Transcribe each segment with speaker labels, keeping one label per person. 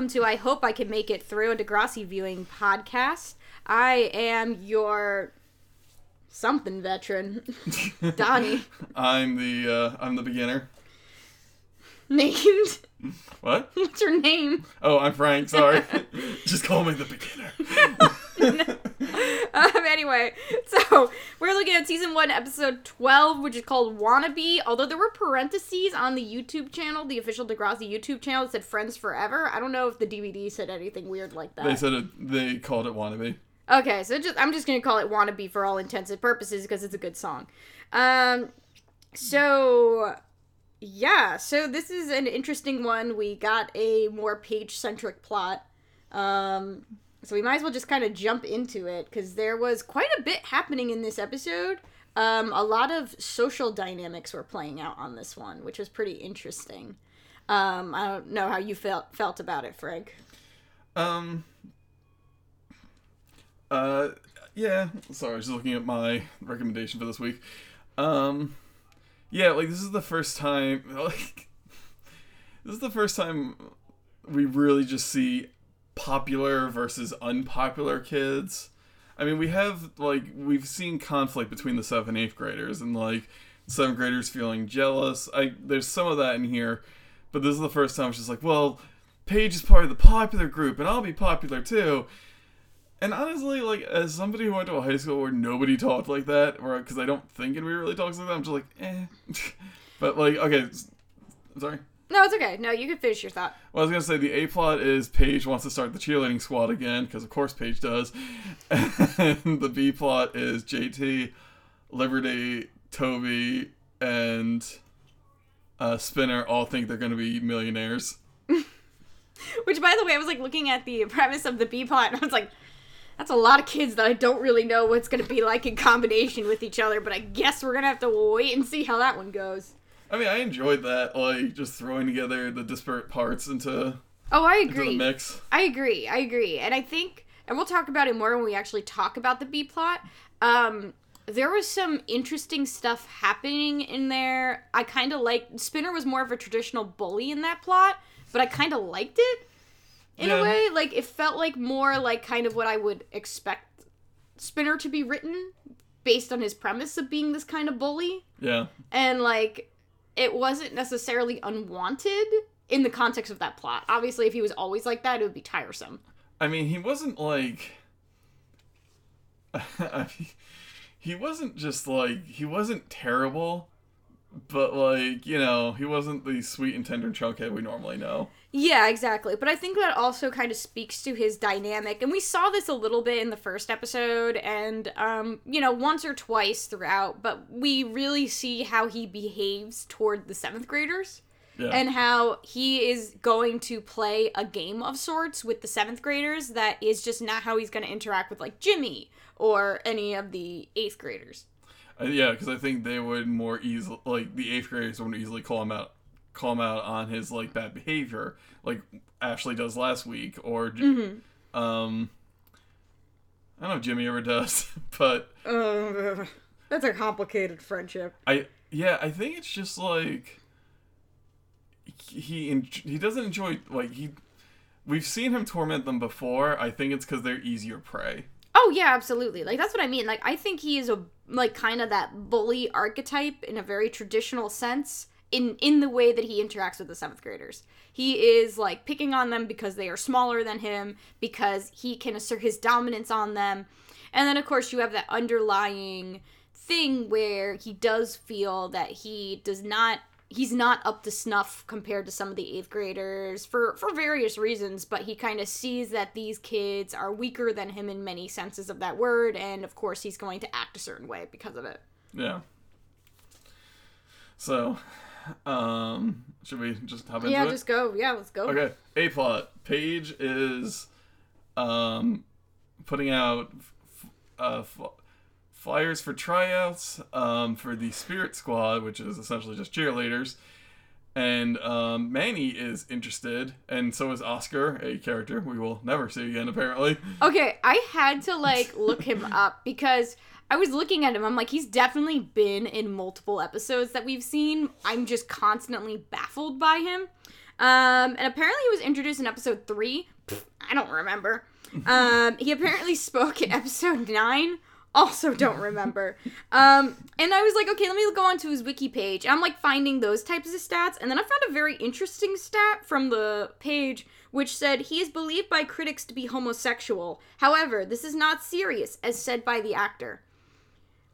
Speaker 1: welcome to I Hope I Can Make It Through a Degrassi Viewing podcast. I am your something veteran, Donnie,
Speaker 2: I'm the uh, I'm the beginner.
Speaker 1: named.
Speaker 2: What?
Speaker 1: What's your name?
Speaker 2: Oh, I'm Frank. Sorry. Just call me the beginner.
Speaker 1: Um, anyway, so we're looking at season one, episode 12, which is called Wannabe. Although there were parentheses on the YouTube channel, the official Degrassi YouTube channel, that said Friends Forever. I don't know if the DVD said anything weird like that.
Speaker 2: They said it. They called it wannabe.
Speaker 1: Okay, so just I'm just gonna call it "Wannabe" for all intents and purposes because it's a good song. Um, so yeah, so this is an interesting one. We got a more Paige centric plot. Um, so we might as well just kind of jump into it because there was quite a bit happening in this episode. Um, a lot of social dynamics were playing out on this one, which was pretty interesting. Um, I don't know how you felt felt about it, Frank.
Speaker 2: Um. Uh. Yeah. Sorry, I was just looking at my recommendation for this week. Um. Yeah, like this is the first time. Like, this is the first time we really just see popular versus unpopular kids. I mean, we have like we've seen conflict between the seventh and eighth graders, and like seventh graders feeling jealous. I there's some of that in here, but this is the first time just like, well, Paige is part of the popular group, and I'll be popular too. And honestly, like as somebody who went to a high school where nobody talked like that, or because I don't think anybody really talks like that, I'm just like, eh. but like, okay, sorry.
Speaker 1: No, it's okay. No, you can finish your thought.
Speaker 2: Well, I was gonna say the A plot is Paige wants to start the cheerleading squad again because of course Paige does, and the B plot is JT, Liberty, Toby, and uh, Spinner all think they're gonna be millionaires.
Speaker 1: Which, by the way, I was like looking at the premise of the B plot, and I was like, that's a lot of kids that I don't really know what's going to be like in combination with each other, but I guess we're going to have to wait and see how that one goes.
Speaker 2: I mean, I enjoyed that, like just throwing together the disparate parts into,
Speaker 1: Oh, I agree.
Speaker 2: mix.
Speaker 1: I agree. I agree. And I think, and we'll talk about it more when we actually talk about the B plot. Um, there was some interesting stuff happening in there. I kind of like Spinner was more of a traditional bully in that plot, but I kind of liked it in
Speaker 2: Yeah.
Speaker 1: a way. Like it felt like more like kind of what I would expect Spinner to be written based on his premise of being this kind of bully
Speaker 2: Yeah,
Speaker 1: and like it wasn't necessarily unwanted in the context of that plot. Obviously, if he was always like that, it would be tiresome.
Speaker 2: I mean, he wasn't like. He wasn't just like he wasn't terrible, but like you know he wasn't the sweet and tender chunkhead we normally know.
Speaker 1: Yeah, exactly. But I think that also kind of speaks to his dynamic. And we saw this a little bit in the first episode and um, you know, once or twice throughout, but we really see how he behaves toward the 7th graders.
Speaker 2: Yeah,
Speaker 1: and how he is going to play a game of sorts with the seventh graders that is just not how he's going to interact with like Jimmy or any of the eighth graders.
Speaker 2: Yeah, because I think they would more easily like the eighth graders would easily call him out, call him out on his like bad behavior, like Ashley does last week, or
Speaker 1: Mm-hmm.
Speaker 2: um, I don't know if Jimmy ever does, but
Speaker 1: Uh, that's a complicated friendship.
Speaker 2: I yeah, I think it's just like he he doesn't enjoy like he. We've seen him torment them before. I think it's because they're easier prey.
Speaker 1: Oh yeah, absolutely. Like that's what I mean. Like I think he is a like kind of that bully archetype in a very traditional sense in in the way that he interacts with the seventh graders. He is like picking on them because they are smaller than him, because he can assert his dominance on them. And then of course you have that underlying thing where he does feel that he does not he's not up to snuff compared to some of the eighth graders for for various reasons but he kind of sees that these kids are weaker than him in many senses of that word and of course he's going to act a certain way because of it
Speaker 2: Yeah. So, um, should we just hop into
Speaker 1: yeah
Speaker 2: it?
Speaker 1: just go yeah let's go
Speaker 2: Okay, A plot. Paige is um putting out f- uh, flyers for tryouts um for the Spirit Squad, which is essentially just cheerleaders. And um, Manny is interested, and so is Oscar, a character we will never see again, apparently.
Speaker 1: Okay, I had to like look him up because I was looking at him. I'm like, he's definitely been in multiple episodes that we've seen. I'm just constantly baffled by him. Um, and apparently he was introduced in episode three. Pfft, I don't remember. Um, he apparently spoke in episode nine. Also don't remember. Um, and I was like, okay, let me go on to his wiki page. I'm like finding those types of stats, and then I found a very interesting stat from the page which said he is believed by critics to be homosexual. However, this is not serious, as said by the actor.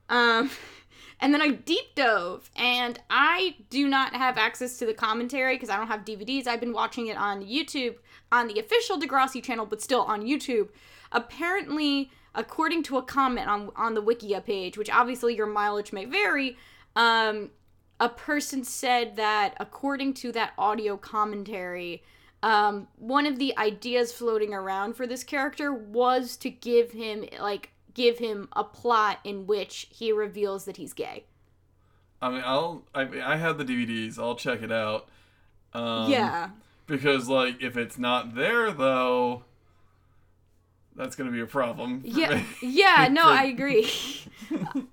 Speaker 1: Um, and then I deep dove, and I do not have access to the commentary because I don't have DVDs. I've been watching it on YouTube on the official Degrassi channel, but still on YouTube. Apparently, according to a comment on on the Wikia page, which obviously your mileage may vary, um, a person said that according to that audio commentary, um, one of the ideas floating around for this character was to give him like give him a plot in which he reveals that he's gay.
Speaker 2: I mean, I'll. I, I have the DVDs. I'll check it out. Um,
Speaker 1: yeah.
Speaker 2: Because like, if it's not there though, that's gonna be a problem.
Speaker 1: Yeah,
Speaker 2: me.
Speaker 1: yeah, no, I agree.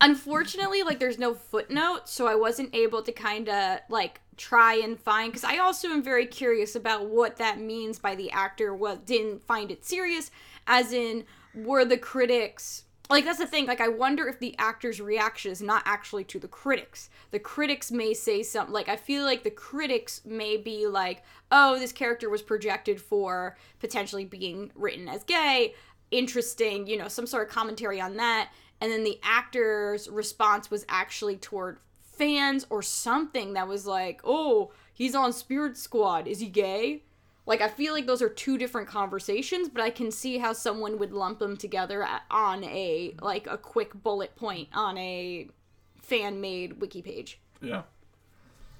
Speaker 1: Unfortunately, like there's no footnote, so I wasn't able to kind of like try and find because I also am very curious about what that means by the actor what didn't find it serious, as in were the critics like that's the thing like I wonder if the actor's reaction is not actually to the critics. The critics may say something like I feel like the critics may be like, "Oh, this character was projected for potentially being written as gay." Interesting, you know, some sort of commentary on that. And then the actor's response was actually toward fans or something that was like, oh, he's on Spirit Squad. Is he gay? Like, I feel like those are two different conversations, but I can see how someone would lump them together on a, like, a quick bullet point on a fan made wiki page.
Speaker 2: Yeah.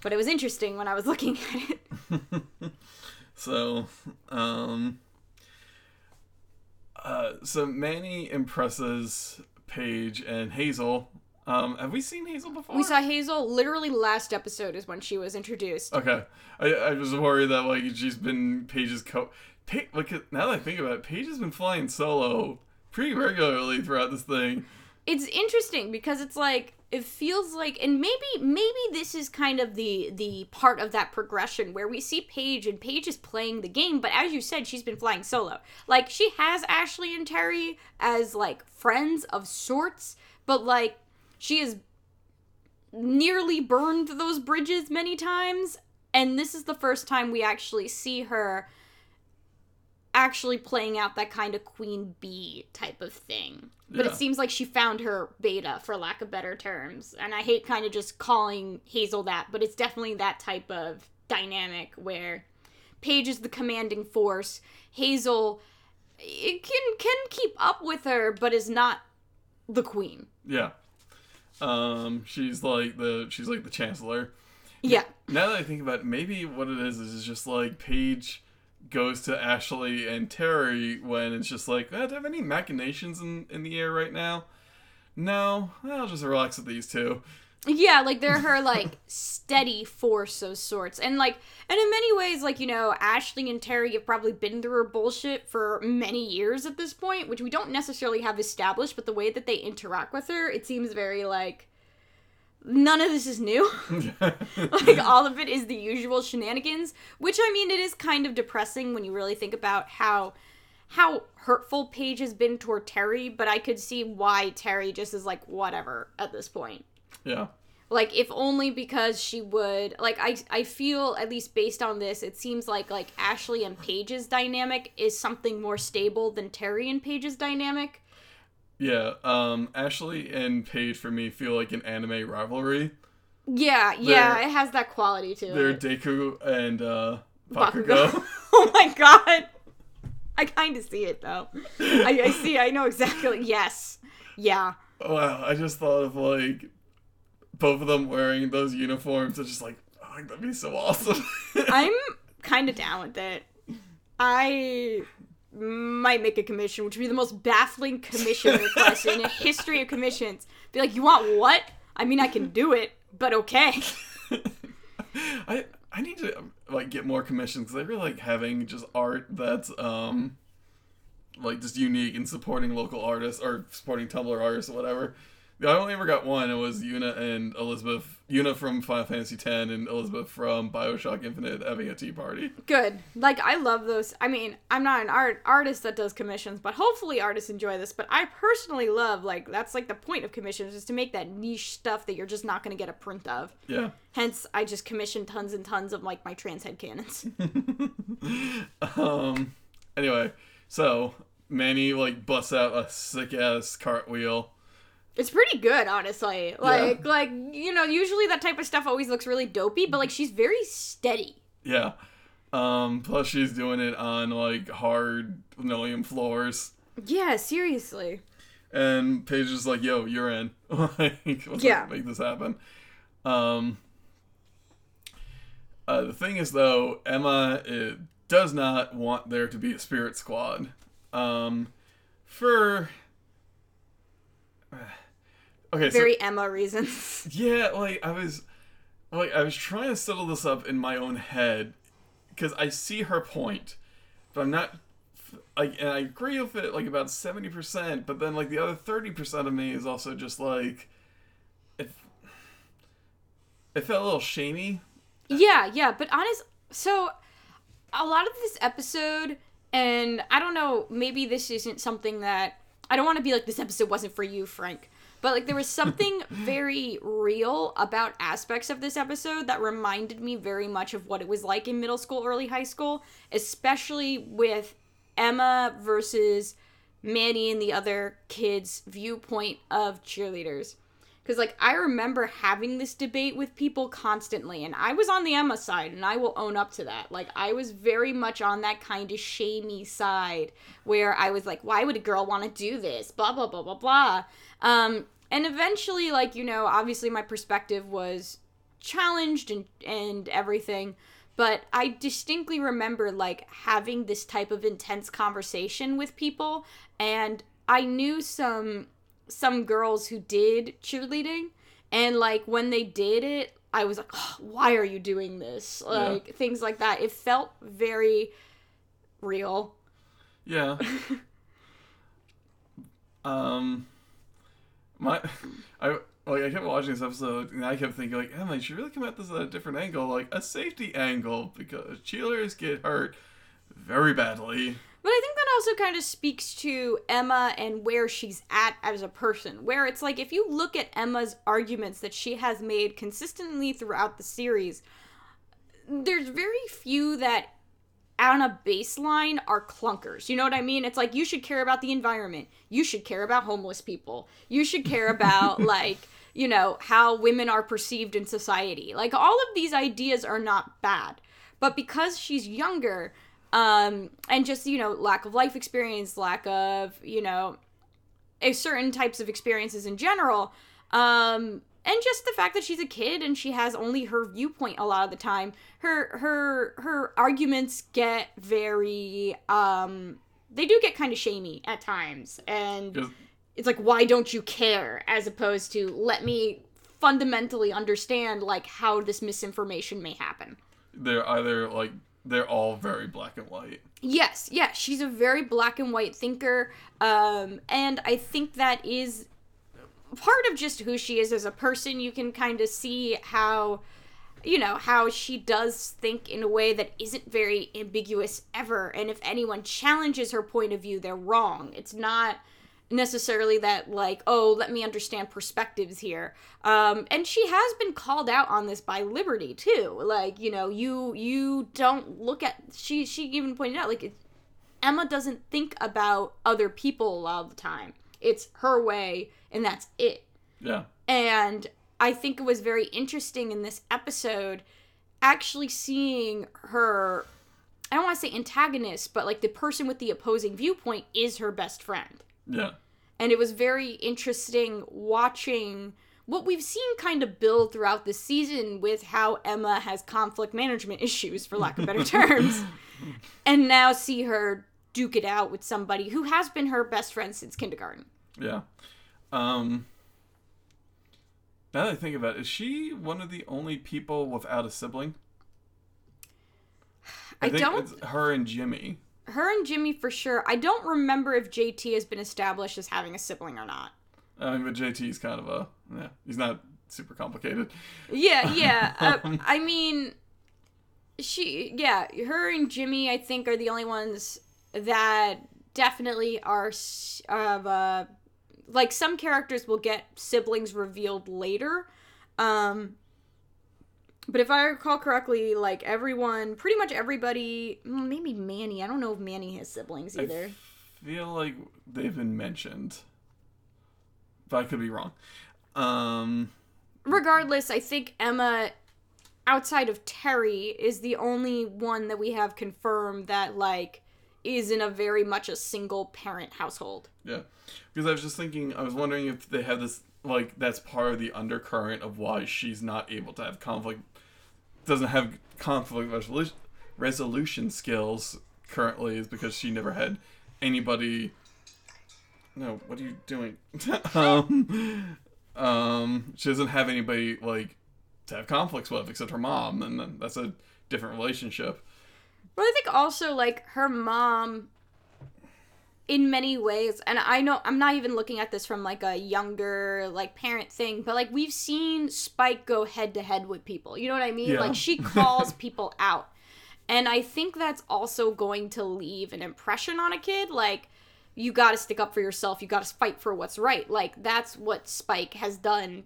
Speaker 1: But it was interesting when I was looking at it.
Speaker 2: So, um, uh, so Manny impresses Paige and Hazel. Um, have we seen Hazel before?
Speaker 1: We saw Hazel literally last episode is when she was introduced.
Speaker 2: Okay, I, I was worried that like she's been Paige's co. Pa- look at now that I think about it, Paige has been flying solo pretty regularly throughout this thing.
Speaker 1: it's interesting because it's like it feels like and maybe maybe this is kind of the the part of that progression where we see Paige and Paige is playing the game but as you said she's been flying solo. Like she has Ashley and Terry as like friends of sorts but like she has nearly burned those bridges many times and this is the first time we actually see her actually playing out that kind of queen bee type of thing. But
Speaker 2: Yeah.
Speaker 1: it seems like she found her beta, for lack of better terms. And I hate kind of just calling Hazel that, but it's definitely that type of dynamic where Paige is the commanding force. Hazel it can can keep up with her, but is not the queen.
Speaker 2: Yeah. Um, she's like the she's like the chancellor.
Speaker 1: Yeah.
Speaker 2: Now that I think about it, maybe what it is is just like Paige goes to Ashley and Terry when it's just like, eh, do I have any machinations in, in the air right now? No, I'll just relax with these two.
Speaker 1: Yeah, like they're her like steady force of sorts. And like and in many ways, like, you know, Ashley and Terry have probably been through her bullshit for many years at this point, which we don't necessarily have established, but the way that they interact with her, it seems very like none of this is new. like all of it is the usual shenanigans, which I mean it is kind of depressing when you really think about how how hurtful Paige has been toward Terry, but I could see why Terry just is like whatever at this point
Speaker 2: yeah.
Speaker 1: like if only because she would like i i feel at least based on this it seems like like ashley and paige's dynamic is something more stable than terry and paige's dynamic
Speaker 2: Yeah. Um, Ashley and Paige for me feel like an anime rivalry.
Speaker 1: yeah yeah
Speaker 2: They're-
Speaker 1: it has that quality to
Speaker 2: They're
Speaker 1: it
Speaker 2: Deku and uh,
Speaker 1: Bakugo.
Speaker 2: Bakugo.
Speaker 1: oh my god i kind of see it though I, I see i know exactly yes yeah
Speaker 2: wow, I just thought of like both of them wearing those uniforms. It's just like, oh, that'd be so awesome.
Speaker 1: i'm kind of down with it i might make a commission which would be the most baffling commission request in the history of commissions. Be like you want what? I mean i can do it but okay.
Speaker 2: I I need to like get more commissions because I really like having just art that's um like just unique and supporting local artists or supporting Tumblr artists or whatever. I only ever got one. It was Yuna and Elizabeth. Yuna from Final Fantasy X and Elizabeth from Bioshock Infinite having a tea party.
Speaker 1: Good. Like I love those. I mean, I'm not an art artist that does commissions, but hopefully artists enjoy this. But I personally love like that's like the point of commissions is to make that niche stuff that you're just not gonna get a print of.
Speaker 2: Yeah.
Speaker 1: Hence, I just commission tons and tons of like my trans head canons.
Speaker 2: um. Anyway, so Manny like busts out a sick ass cartwheel.
Speaker 1: It's pretty good, honestly. Like, like you know, usually that type of stuff always looks really dopey, but like she's very steady.
Speaker 2: Yeah. Um. Plus, she's doing it on like hard linoleum floors.
Speaker 1: Yeah, seriously.
Speaker 2: And Paige is like, "Yo, you're in. like, let's
Speaker 1: Yeah.
Speaker 2: make this happen." Um. Uh, the thing is, though, Emma it does not want there to be a spirit squad. Um, for okay, so
Speaker 1: Very Emma reasons.
Speaker 2: yeah, like I was, like I was trying to settle this up in my own head because I see her point, but I'm not. Like, and I agree with it like about seventy percent, but then like the other thirty percent of me is also just like, it. It felt a little shamey.
Speaker 1: Yeah, yeah, but honest, so a lot of this episode, and I don't know, maybe this isn't something that I don't want to be like this episode wasn't for you, Frank. But like there was something very real about aspects of this episode that reminded me very much of what it was like in middle school, early high school, especially with Emma versus Manny and the other kids' viewpoint of cheerleaders. Because, like, I remember having this debate with people constantly, and I was on the Emma side, and I will own up to that. Like, I was very much on that kind of shamey side where I was like, why would a girl want to do this? Blah, blah, blah, blah, blah. Um, and eventually, like, you know, obviously my perspective was challenged and, and everything. But I distinctly remember, like, having this type of intense conversation with people, and I knew some some girls who did cheerleading and like when they did it i was like oh, why are you doing this like things like that it felt very real
Speaker 2: Yeah. um, my, I like I kept watching this episode and I kept thinking like, you should really come at this at a different angle, like a safety angle, because cheerleaders get hurt very badly.
Speaker 1: but i think that also kind of speaks to emma and where she's at as a person where it's like if you look at emma's arguments that she has made consistently throughout the series there's very few that on a baseline are clunkers. You know what I mean? It's like you should care about the environment. You should care about homeless people. You should care about like, you know, how women are perceived in society. Like all of these ideas are not bad. But because she's younger, um and just, you know, lack of life experience, lack of, you know, a certain types of experiences in general, um and just the fact that she's a kid and she has only her viewpoint a lot of the time her her her arguments get very um they do get kind of shamey at times and
Speaker 2: 'Cause-
Speaker 1: it's like why don't you care? As opposed to let me fundamentally understand like how this misinformation may happen.
Speaker 2: They're either like they're all very black and white.
Speaker 1: Yes, yeah, she's a very black and white thinker, um, and I think that is part of just who she is as a person. You can kind of see how, you know, how she does think in a way that isn't very ambiguous ever, and if anyone challenges her point of view, they're wrong. It's not necessarily that like oh let me understand perspectives here um and she has been called out on this by liberty too like you know you you don't look at she she even pointed out like it, emma doesn't think about other people a lot of the time it's her way and that's it
Speaker 2: Yeah.
Speaker 1: and I think it was very interesting in this episode actually seeing her I don't want to say antagonist, but like the person with the opposing viewpoint is her best friend.
Speaker 2: Yeah.
Speaker 1: And it was very interesting watching what we've seen kind of build throughout the season with how Emma has conflict management issues, for lack of better terms, and now see her duke it out with somebody who has been her best friend since kindergarten.
Speaker 2: Yeah. Um now that I think about it, is she one of the only people without a sibling?
Speaker 1: I
Speaker 2: think
Speaker 1: don't-
Speaker 2: her and Jimmy.
Speaker 1: Her and Jimmy for sure. I don't remember if JT has been established as having a sibling or not.
Speaker 2: I mean, but JT's kind of a yeah. He's not super complicated.
Speaker 1: Yeah, yeah. Uh, I mean, she, yeah, her and Jimmy, I think, are the only ones that definitely are of uh, like some characters will get siblings revealed later. Um, but if I recall correctly, like everyone, pretty much everybody, mm, maybe Manny. I don't know if Manny has siblings either.
Speaker 2: I feel like they've been mentioned, but I could be wrong. Um,
Speaker 1: Regardless, I think Emma, outside of Terry, is the only one that we have confirmed that like is in a very much a single parent household.
Speaker 2: Yeah, because I was just thinking, I was wondering if they have this like that's part of the undercurrent of why she's not able to have conflict, doesn't have conflict resolution resolution skills currently is because she never had anybody. No, what are you doing? um, um, she doesn't have anybody like to have conflicts with except her mom, and then that's a different relationship.
Speaker 1: But I think also like her mom in many ways and I know I'm not even looking at this from like a younger like parent thing, but like we've seen Spike go head to head with people. You know what I mean?
Speaker 2: Yeah.
Speaker 1: Like she calls people out. And I think that's also going to leave an impression on a kid like you got to stick up for yourself, you got to fight for what's right. Like that's what Spike has done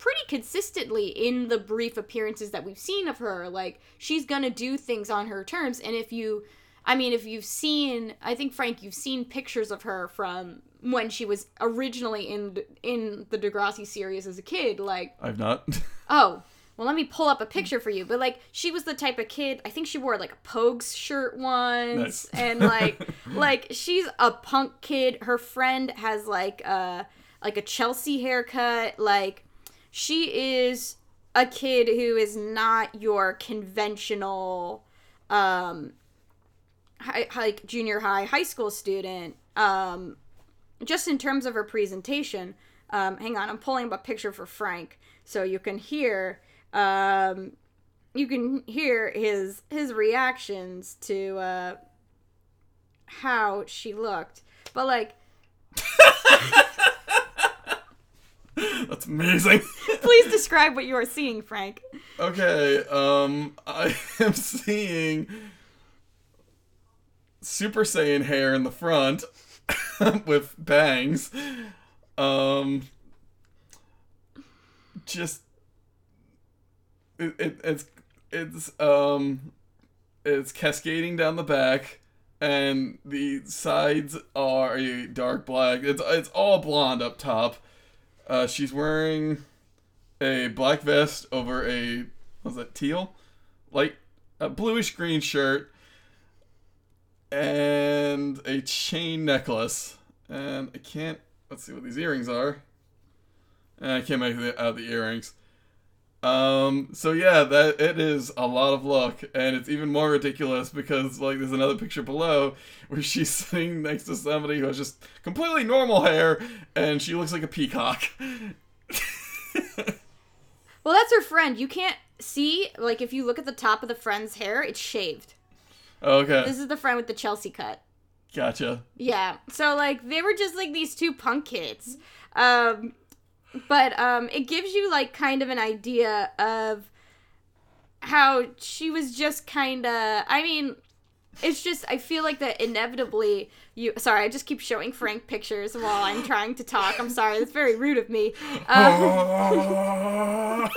Speaker 1: pretty consistently in the brief appearances that we've seen of her. Like she's gonna do things on her terms, and if you, I mean, if you've seen, I think Frank, you've seen pictures of her from when she was originally in in the Degrassi series as a kid. Like,
Speaker 2: I've not.
Speaker 1: oh. Well, let me pull up a picture for you. But like, she was the type of kid. I think she wore like a Pogues shirt once,
Speaker 2: Nice.
Speaker 1: and like, like she's a punk kid. Her friend has like a like a Chelsea haircut. Like, she is a kid who is not your conventional um like junior high high school student. Um just in terms of her presentation um hang on i'm pulling up a picture for frank so you can hear um you can hear his his reactions to uh how she looked. But like
Speaker 2: That's amazing.
Speaker 1: please describe what you are seeing frank
Speaker 2: Okay, um, I am seeing Super Saiyan hair in the front with bangs. Um, just it, it it's it's um it's cascading down the back and the sides are dark black. It's it's all blonde up top. Uh, she's wearing a black vest over a was that teal, like a bluish green shirt, and a chain necklace. And I can't. Let's see what these earrings are. And I can't make out the earrings. Um. So yeah, that it is a lot of luck, and it's even more ridiculous because like there's another picture below where she's sitting next to somebody who has just completely normal hair, and she looks like a peacock.
Speaker 1: Well, that's her friend. You can't see, like, if you look at the top of the friend's hair, it's shaved.
Speaker 2: okay,
Speaker 1: This is the friend with the Chelsea cut.
Speaker 2: gotcha.
Speaker 1: Yeah. So, like, they were just, like, these two punk kids. Um, but, um, it gives you, like, kind of an idea of how she was just kind of, I mean, it's just, I feel like that inevitably you, sorry, I just keep showing Frank pictures while I'm trying to talk. I'm sorry. That's very rude of me. Um,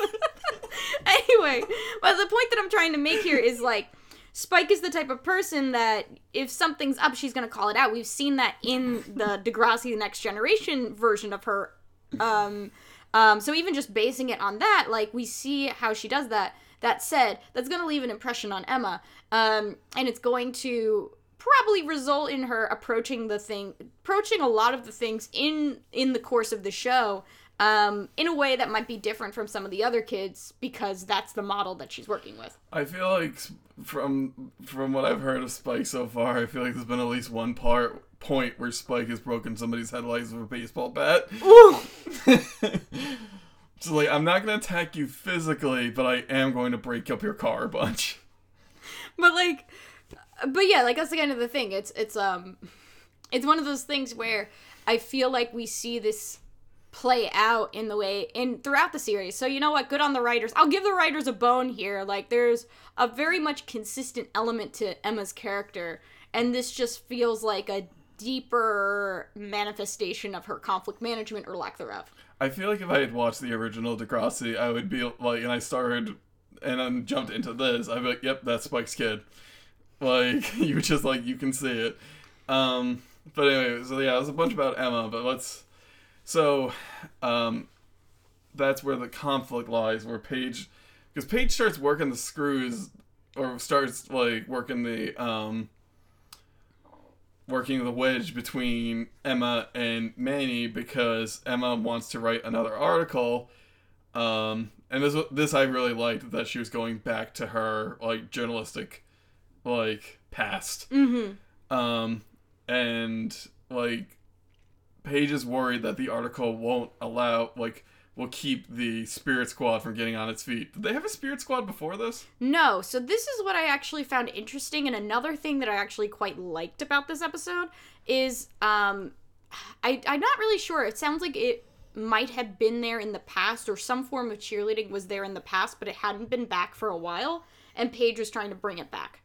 Speaker 1: anyway, but the point that I'm trying to make here is like Spike is the type of person that if something's up, she's gonna call it out. We've seen that in the Degrassi the Next Generation version of her. Um, um, so even just basing it on that, like we see how she does that. That said, that's gonna leave an impression on Emma, um, and it's going to probably result in her approaching the thing, approaching a lot of the things in in the course of the show um, in a way that might be different from some of the other kids because that's the model that she's working with.
Speaker 2: I feel like from from what I've heard of Spike so far, I feel like there's been at least one part point where Spike has broken somebody's headlights with a baseball bat. So like, I'm not gonna attack you physically, but I am going to break up your car a bunch.
Speaker 1: but like but yeah like that's the kind of the thing it's it's um it's one of those things where i feel like we see this play out in the way in throughout the series. So you know what? Good on the writers. I'll give the writers a bone here. Like there's a very much consistent element to Emma's character, and this just feels like a deeper manifestation of her conflict management or lack thereof.
Speaker 2: I feel like if I had watched the original Degrassi, I would be like, and I started and then jumped into this, I'd be like, yep, that's Spike's kid. Like you just like you can see it. Um, but anyway, so yeah, it was a bunch about Emma, but let's. So, um, that's where the conflict lies, where Paige, because Paige starts working the screws, or starts like working the um, working the wedge between Emma and Manny because Emma wants to write another article. Um, and this this I really liked that she was going back to her like journalistic like past.
Speaker 1: Mm-hmm.
Speaker 2: Um, and like Paige is worried that the article won't allow like will keep the spirit squad from getting on its feet. Did they have a spirit squad before this?
Speaker 1: No, so this is what I actually found interesting, and another thing that I actually quite liked about this episode is um, I I'm not really sure. It sounds like it might have been there in the past, or some form of cheerleading was there in the past, but it hadn't been back for a while, and Paige was trying to bring it back.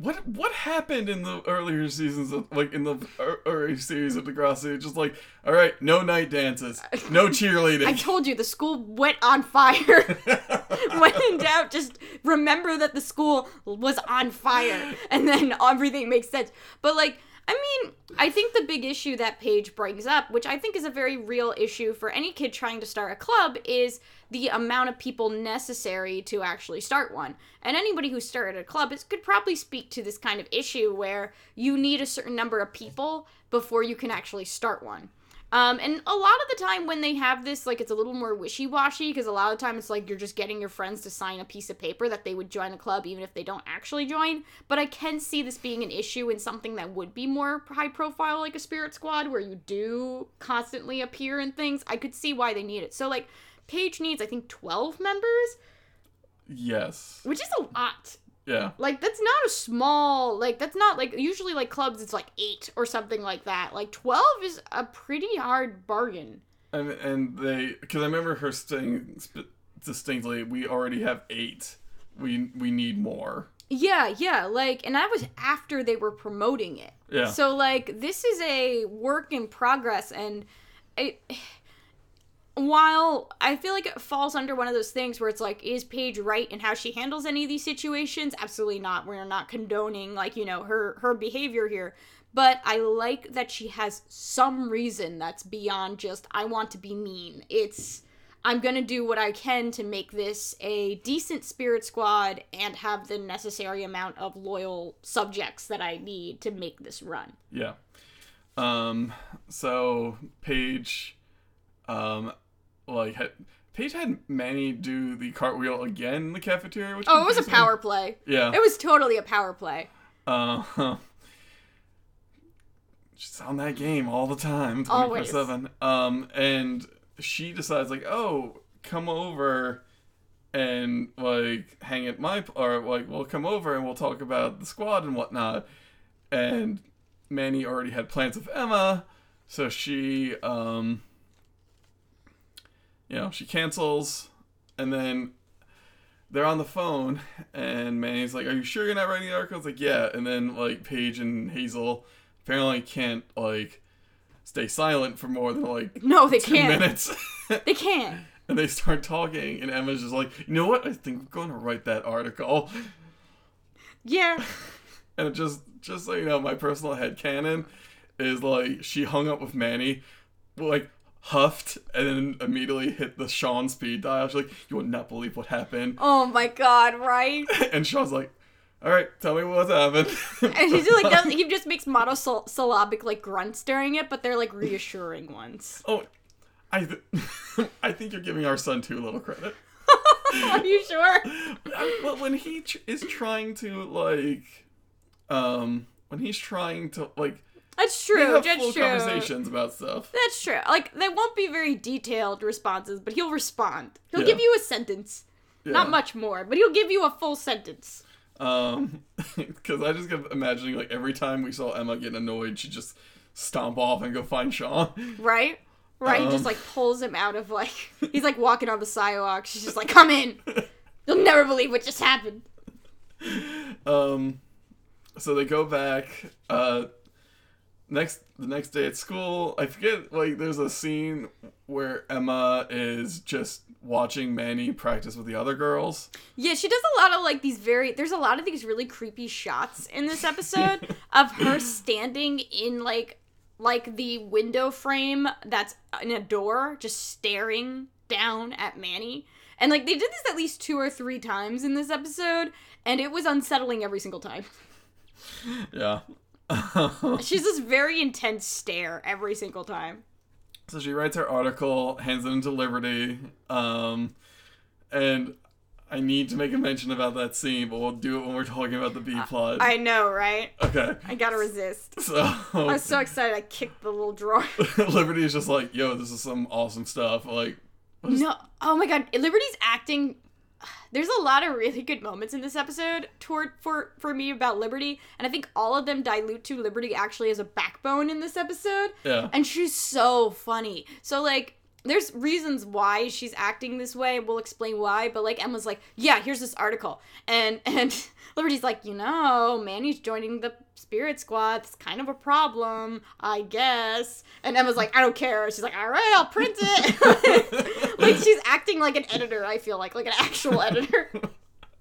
Speaker 2: What what happened in the earlier seasons of like in the er, early series of Degrassi? Just like, all right, no night dances, no cheerleading.
Speaker 1: I told you the school went on fire. when in doubt, just remember that the school was on fire, and then everything makes sense. But like, I mean, I think the big issue that Paige brings up, which I think is a very real issue for any kid trying to start a club, is the amount of people necessary to actually start one. And anybody who started a club is, could probably speak to this kind of issue where you need a certain number of people before you can actually start one. Um, and a lot of the time when they have this, like it's a little more wishy-washy because a lot of the time it's like you're just getting your friends to sign a piece of paper that they would join a club even if they don't actually join. But I can see this being an issue in something that would be more high profile, like a Spirit Squad, where you do constantly appear in things. I could see why they need it. So like, Paige needs I think 12 members,
Speaker 2: yes.
Speaker 1: which is a lot.
Speaker 2: Yeah.
Speaker 1: Like that's not a small like that's not like usually like clubs it's like 8 or something like that. Like 12 is a pretty hard bargain.
Speaker 2: And and they because I remember her saying distinctly, we already have eight. We we need more.
Speaker 1: Yeah, yeah, like and that was after they were promoting it.
Speaker 2: Yeah.
Speaker 1: So like this is a work in progress and it while I feel like it falls under one of those things where it's like, is Paige right in how she handles any of these situations? Absolutely not. We're not condoning like, you know, her her behavior here. But I like that she has some reason that's beyond just I want to be mean. It's I'm gonna do what I can to make this a decent spirit squad and have the necessary amount of loyal subjects that I need to make this run.
Speaker 2: Yeah. Um. So Paige, um, like had Paige had Manny do the cartwheel again in the cafeteria. Which
Speaker 1: Oh, it was a power play.
Speaker 2: Yeah.
Speaker 1: It was totally a power play.
Speaker 2: Uh, she's on that game all the time, twenty four seven. Um, and she decides like, oh, come over and like hang at my or like we'll come over and we'll talk about the squad and whatnot. And Manny already had plans with Emma, so she um, you know, she cancels, and then they're on the phone, and Manny's like, "Are you sure you're not writing the article?" It's like, "Yeah." And then like Paige and Hazel apparently can't like stay silent for more than like
Speaker 1: No, they
Speaker 2: two
Speaker 1: can't.
Speaker 2: minutes,
Speaker 1: They can't.
Speaker 2: and they start talking, and Emma's just like, "You know what? I think we're going to write that article."
Speaker 1: Yeah.
Speaker 2: And it just just so you know, my personal head headcanon is like she hung up with Manny, like huffed, and then immediately hit the Sean speed dial. She's like, "You would not believe what happened."
Speaker 1: Oh my god, right?
Speaker 2: And Sean's like, "All right, tell me what's happened."
Speaker 1: And he just like doesn't, he just makes monosyllabic like grunts during it, but they're like reassuring ones.
Speaker 2: oh, I th- I think you're giving our son too little credit.
Speaker 1: Are you sure?
Speaker 2: But when he tr- is trying to like, um, when he's trying to like,
Speaker 1: That's true.
Speaker 2: have
Speaker 1: That's
Speaker 2: full
Speaker 1: true.
Speaker 2: conversations about stuff.
Speaker 1: That's true. Like they won't be very detailed responses, but he'll respond. He'll
Speaker 2: Yeah.
Speaker 1: give you a sentence. Not much more, but he'll give you a full sentence.
Speaker 2: Um, because I just kept imagining like every time we saw Emma getting annoyed, she'd just stomp off and go find Sean.
Speaker 1: Right? right?
Speaker 2: Um,
Speaker 1: Just like pulls him out of like he's like walking on the sidewalk. She's just like, "Come in. You'll never believe what just happened."
Speaker 2: um so they go back uh next the next day at school i forget like there's a scene where emma is just watching manny practice with the other girls
Speaker 1: Yeah, she does a lot of like these very. There's a lot of these really creepy shots in this episode of her standing in like like the window frame that's in a door, just staring down at Manny. And like they did this at least two or three times in this episode, and it was unsettling every single time.
Speaker 2: yeah
Speaker 1: She's this very intense stare every single time.
Speaker 2: so she writes her article hands it into liberty um and i need to make a mention about that scene but we'll do it when we're talking about the b plot
Speaker 1: I know, right?
Speaker 2: okay
Speaker 1: I gotta resist.
Speaker 2: so
Speaker 1: I was so excited I kicked the little drawer.
Speaker 2: liberty is just like yo this is some awesome stuff like
Speaker 1: No. Oh my god, Liberty's acting there's a lot of really good moments in this episode toward for for me about Liberty, and I think all of them dilute to Liberty actually as a backbone in this episode.
Speaker 2: yeah
Speaker 1: And she's so funny. So like there's reasons why she's acting this way. We'll explain why, but like Emma's like, "Yeah, here's this article." And and Liberty's like, "You know, Manny's joining the spirit squad. It's kind of a problem, I guess." And Emma's like, "I don't care." She's like, "All right, I'll print it." like she's acting like an editor, I feel like, like an actual editor.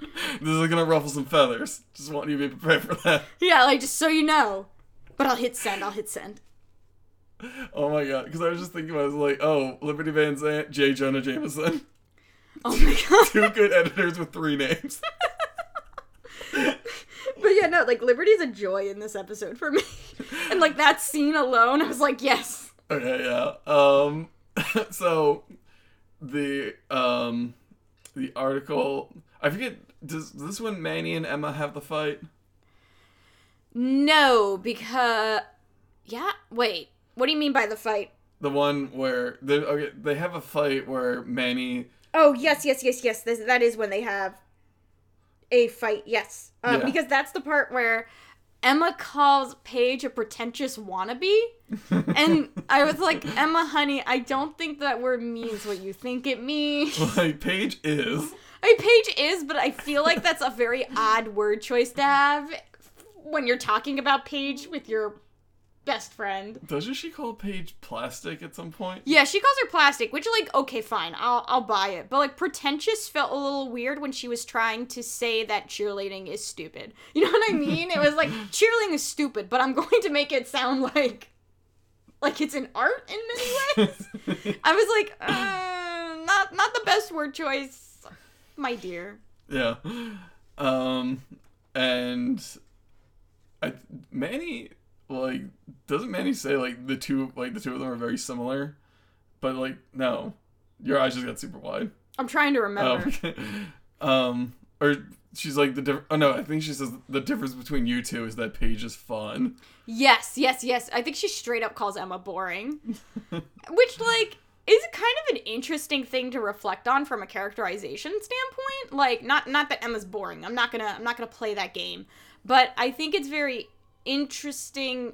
Speaker 2: this is gonna ruffle some feathers. Just want you to be prepared for that.
Speaker 1: yeah, like just so you know. But I'll hit send. I'll hit send.
Speaker 2: Oh my god, because I was just thinking, I was like, oh, Liberty Van Zandt, J. Jonah Jameson.
Speaker 1: Oh my god.
Speaker 2: Two good editors with three names.
Speaker 1: No, like Liberty's a joy in this episode for me. and like that scene alone, I was like, yes.
Speaker 2: Okay, yeah. Um, so the um the article, I forget. Does this when Manny and Emma have the fight?
Speaker 1: No, because yeah, wait. What do you mean by the fight?
Speaker 2: The one where they okay, they have a fight where Manny.
Speaker 1: Oh, yes, yes, yes, yes. This, that is when they have a fight. Yes. Um,
Speaker 2: Yeah.
Speaker 1: because that's the part where Emma calls Paige a pretentious wannabe. and I was like, "Emma, honey, I don't think that word means what you think it means."
Speaker 2: Like Paige is.
Speaker 1: I mean, Paige is, but I feel like that's a very odd word choice to have when you're talking about Paige with your best friend.
Speaker 2: Doesn't she call Paige plastic at some point?
Speaker 1: Yeah, she calls her plastic, which like okay, fine, I'll I'll buy it. But like pretentious felt a little weird when she was trying to say that cheerleading is stupid. You know what I mean? It was like cheerleading is stupid, but I'm going to make it sound like like it's an art in many ways. I was like, uh, not not the best word choice, my dear.
Speaker 2: Yeah. Um and I Manny like doesn't Manny say like the two like the two of them are very similar? But like no. Your eyes just got super wide.
Speaker 1: I'm trying to
Speaker 2: Oh,
Speaker 1: remember.
Speaker 2: okay. Um or she's like the diff- oh no, I think she says the difference between you two is that Paige is fun.
Speaker 1: Yes, yes, yes. I think she straight up calls Emma boring. Which, like, is kind of an interesting thing to reflect on from a characterization standpoint. Like, not not that Emma's boring. I'm not gonna I'm not gonna play that game. But I think it's very interesting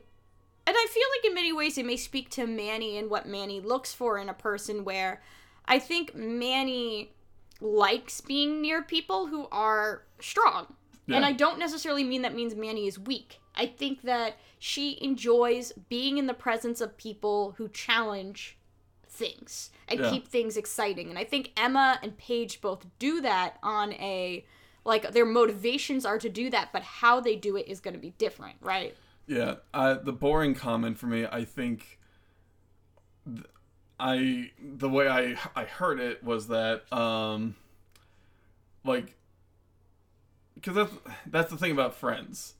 Speaker 1: and I feel like in many ways it may speak to Manny and what Manny looks for in a person where I think Manny likes being near people who are strong. And I don't necessarily mean that means Manny is weak. I think that she enjoys being in the presence of people who challenge things and
Speaker 2: Yeah.
Speaker 1: keep things exciting. And I think Emma and Paige both do that on a like their motivations are to do that, but how they do it is going to be different, right?
Speaker 2: Yeah, uh, the boring comment for me, I think, th- I the way I I heard it was that um, like, because that's that's the thing about friends,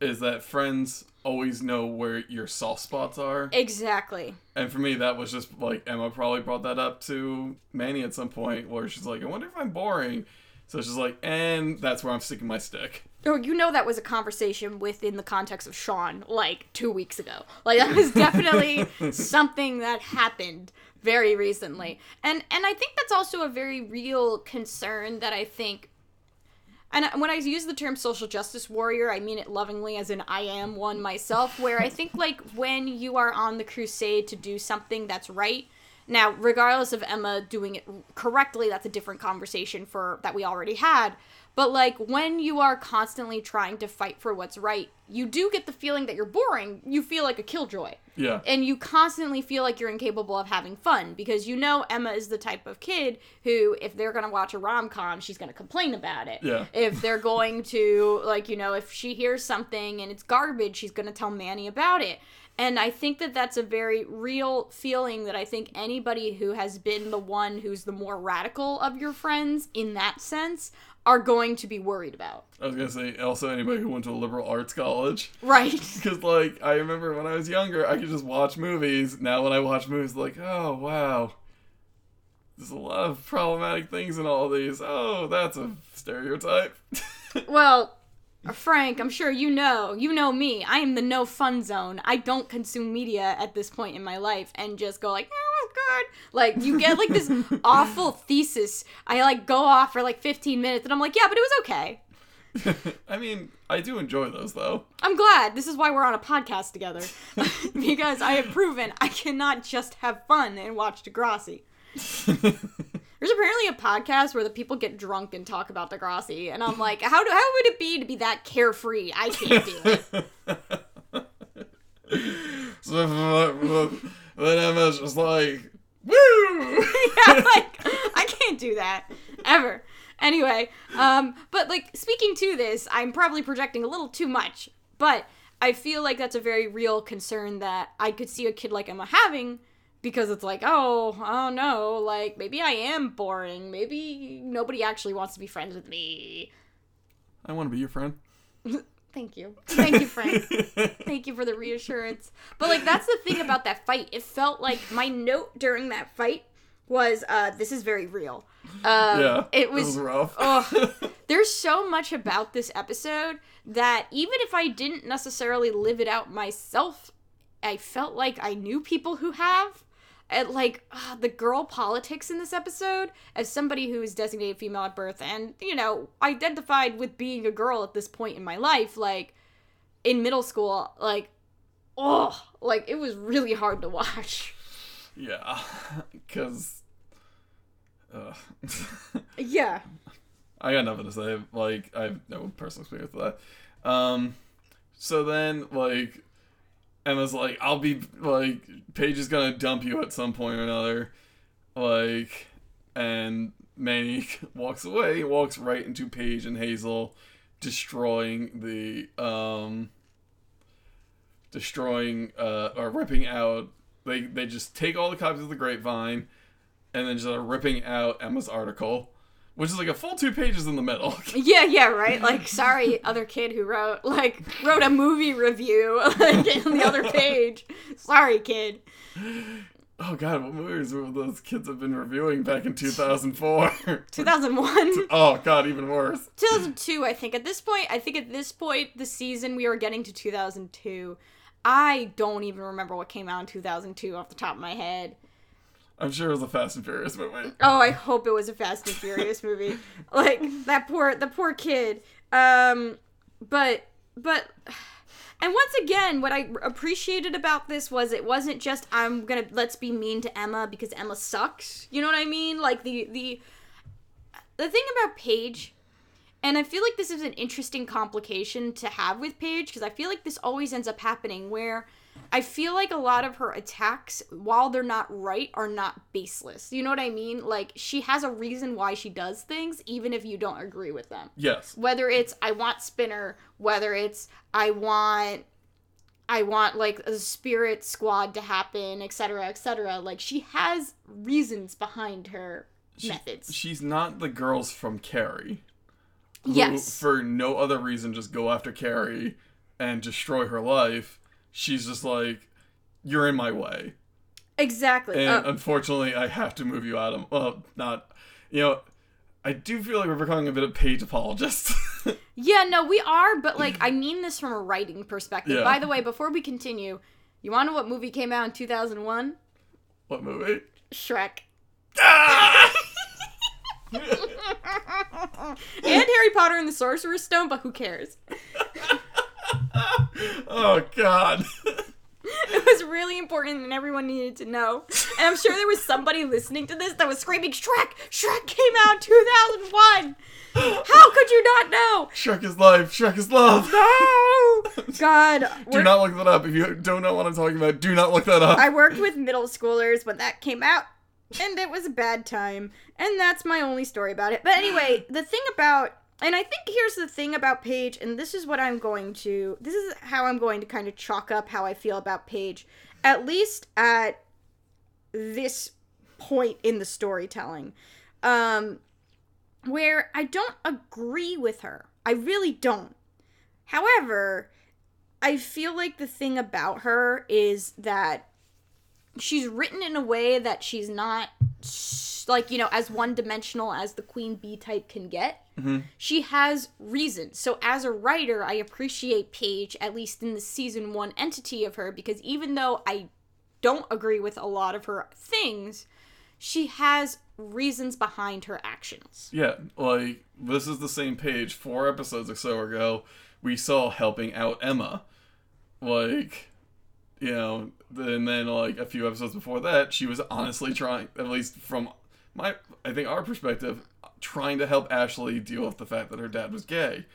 Speaker 2: is that friends always know where your soft spots are,
Speaker 1: Exactly.
Speaker 2: and for me that was just like Emma probably brought that up to Manny at some point where she's like, I wonder if I'm boring, so she's like, and that's where I'm sticking my stick.
Speaker 1: Oh, you know that was a conversation within the context of Sean like two weeks ago. Like that was definitely something that happened very recently, and and I think that's also a very real concern that I think. And when I use the term social justice warrior, I mean it lovingly, as in I am one myself. Where I think like when you are on the crusade to do something that's right, Now, regardless of Emma doing it correctly, that's a different conversation for that we already had. But like when you are constantly trying to fight for what's right, you do get the feeling that you're boring. You feel like a killjoy.
Speaker 2: Yeah.
Speaker 1: And you constantly feel like you're incapable of having fun because you know Emma is the type of kid who, if they're going to watch a rom com, she's going to complain about it.
Speaker 2: Yeah.
Speaker 1: If they're going to, like, you know, if she hears something and it's garbage, she's going to tell Manny about it. And I think that that's a very real feeling that I think anybody who has been the one who's the more radical of your friends in that sense are going to be worried about.
Speaker 2: I was gonna say also anybody who went to a liberal arts college.
Speaker 1: Right.
Speaker 2: Because like I remember when I was younger, I could just watch movies. Now when I watch movies, like oh wow, there's a lot of problematic things in all these. Oh, that's a stereotype.
Speaker 1: Well, Frank, I'm sure you know, you know me. I am the no fun zone. I don't consume media at this point in my life and just go like, "Oh, it was good." Like you get like this awful thesis. I like go off for like 15 minutes and I'm like, "Yeah, but it was okay."
Speaker 2: I mean, I do enjoy those though.
Speaker 1: I'm glad. This is why we're on a podcast together. because I have proven I cannot just have fun and watch Degrassi. There's apparently a podcast where the people get drunk and talk about Degrassi, and I'm like, how do how would it be to be that carefree? I can't do it.
Speaker 2: so then Emma's just like, woo.
Speaker 1: yeah, like I can't do that ever. Anyway, um, but like speaking to this, I'm probably projecting a little too much, but I feel like that's a very real concern that I could see a kid like Emma having because it's like, oh, oh no, like maybe I am boring. Maybe nobody actually wants to be friends with me.
Speaker 2: I want to be your friend.
Speaker 1: Thank you. Thank you, Frank. Thank you for the reassurance. But like that's the thing about that fight. It felt like my note during that fight was uh this is very real. Um,
Speaker 2: yeah,
Speaker 1: it was,
Speaker 2: rough.
Speaker 1: oh, there's so much about this episode that even if I didn't necessarily live it out myself, I felt like I knew people who have. And like ah, the girl politics in this episode, as somebody who is designated female at birth and, you know, identified with being a girl at this point in my life, like in middle school, like, oh, like it was really hard to watch.
Speaker 2: yeah, because. Uh,
Speaker 1: Yeah.
Speaker 2: I got nothing to say. Like, I have no personal experience with that. Um, so then, like, Emma's like, I'll be, like, Paige is gonna dump you at some point or another. Like, and Manny walks away, walks right into Paige and Hazel, destroying the, um, destroying, uh, or ripping out. They, they just take all the copies of the grapevine and then just are ripping out Emma's article, which is like a full two pages in the middle.
Speaker 1: Yeah, yeah, right. Like, sorry, other kid who wrote like wrote a movie review like, on the other page. Sorry, kid.
Speaker 2: oh god, what movies were those kids have been reviewing back in 2004?
Speaker 1: 2001,
Speaker 2: oh god, even worse.
Speaker 1: 2002. I think at this point, I think at this point, the season we were getting to 2002. I don't even remember what came out in 2002 off the top of my head.
Speaker 2: I'm sure it was a Fast and Furious movie.
Speaker 1: Oh, I hope it was a Fast and Furious movie. Like that poor the poor kid. Um but but and once again what I appreciated about this was it wasn't just I'm going to let's be mean to Emma because Emma sucks. You know what I mean? Like the the the thing about Paige and I feel like this is an interesting complication to have with Paige because I feel like this always ends up happening where I feel like a lot of her attacks, while they're not right, are not baseless. You know what I mean? Like, she has a reason why she does things, even if you don't agree with them.
Speaker 2: Yes.
Speaker 1: Whether it's, I want Spinner, whether it's, I want. I want like a spirit squad to happen, etc., etc. Like she has reasons behind her
Speaker 2: She-
Speaker 1: methods.
Speaker 2: She's not the girls from Carrie. who,
Speaker 1: yes.
Speaker 2: For no other reason, just go after Carrie and destroy her life. She's just like, you're in my way.
Speaker 1: exactly.
Speaker 2: And
Speaker 1: Uh,
Speaker 2: unfortunately, I have to move you out of. Well, not. You know, I do feel like we're becoming a bit of Paige apologists.
Speaker 1: Yeah, no, we are, but like I mean this from a writing perspective.
Speaker 2: Yeah.
Speaker 1: By the way, before we continue, you want to know what movie came out in 2001?
Speaker 2: what movie?
Speaker 1: Shrek.
Speaker 2: Ah!
Speaker 1: and Harry Potter and the Sorcerer's Stone, but who cares?
Speaker 2: oh God.
Speaker 1: It was really important and everyone needed to know. And I'm sure there was somebody listening to this that was screaming, Shrek! Shrek came out in 2001! How could you not know?
Speaker 2: Shrek is life. Shrek is love.
Speaker 1: No! God.
Speaker 2: Do not look that up. If you don't know what I'm talking about, do not look that up.
Speaker 1: I worked with middle schoolers when that came out, and it was a bad time. And that's my only story about it. But anyway, the thing about, and I think here's the thing about Paige, and this is what I'm going to, this is how I'm going to kind of chalk up how I feel about Paige, at least at this point in the storytelling, um, where I don't agree with her. I really don't. However, I feel like the thing about her is that she's written in a way that she's not like you know as one dimensional as the queen bee type can get Mm-hmm. she has reason. So as a writer i appreciate paige at least in the season one entity of her because even though i don't agree with a lot of her things she has reasons behind her actions.
Speaker 2: Yeah, like this is the same Paige four episodes or so ago. We saw helping out Emma, like, you know, and then like a few episodes before that, she was honestly trying, at least from my, I think our perspective, trying to help Ashley deal with the fact that her dad was gay.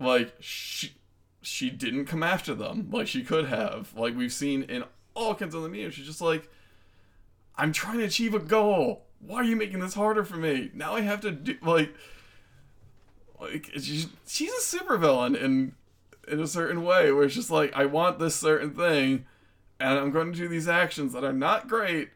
Speaker 2: Like she, she didn't come after them like she could have. Like we've seen in all kinds of the media, she's just like, I'm trying to achieve a goal. Why are you making this harder for me? Now I have to do like like she's, she's a supervillain in in a certain way where it's just like I want this certain thing and I'm going to do these actions that are not great,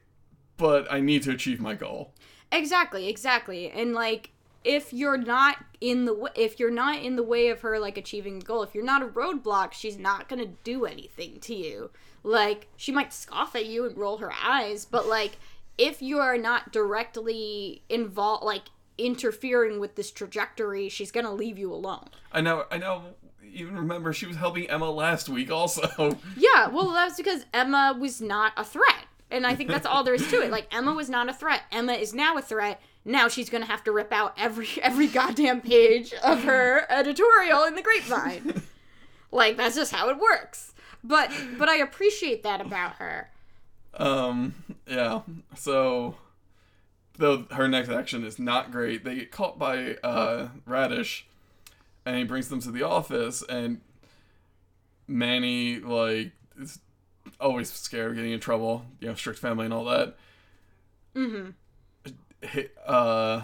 Speaker 2: but I need to achieve my goal.
Speaker 1: Exactly, exactly. And like if you're not in the w- if you're not in the way of her like achieving a goal, if you're not a roadblock, she's not going to do anything to you. Like she might scoff at you and roll her eyes, but like if you are not directly involved like interfering with this trajectory, she's going to leave you alone.
Speaker 2: I know I know even remember she was helping Emma last week also.
Speaker 1: Yeah, well, that was because Emma was not a threat. And I think that's all there is to it. Like Emma was not a threat. Emma is now a threat. Now she's gonna have to rip out every every goddamn page of her editorial in the grapevine. like that's just how it works. But but I appreciate that about her.
Speaker 2: Um, yeah. So, though her next action is not great, they get caught by uh, Raditch, and he brings them to the office, and Manny like is always scared of getting in trouble, you know, strict family and all that.
Speaker 1: Mm-hmm.
Speaker 2: Uh,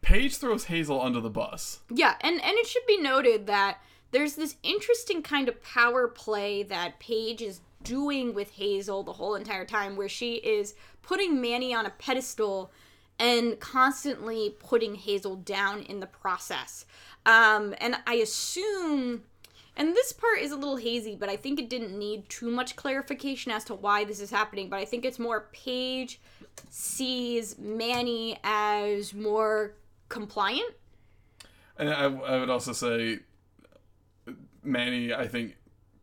Speaker 2: Paige throws Hazel under the bus.
Speaker 1: Yeah, and and it should be noted that there's this interesting kind of power play that Paige is doing with Hazel the whole entire time where she is putting Manny on a pedestal and constantly putting Hazel down in the process. Um and I assume and this part is a little hazy, but I think it didn't need too much clarification as to why this is happening. But I think it's more Paige sees Manny as more compliant
Speaker 2: And I, I would also say uh, Manny, I think,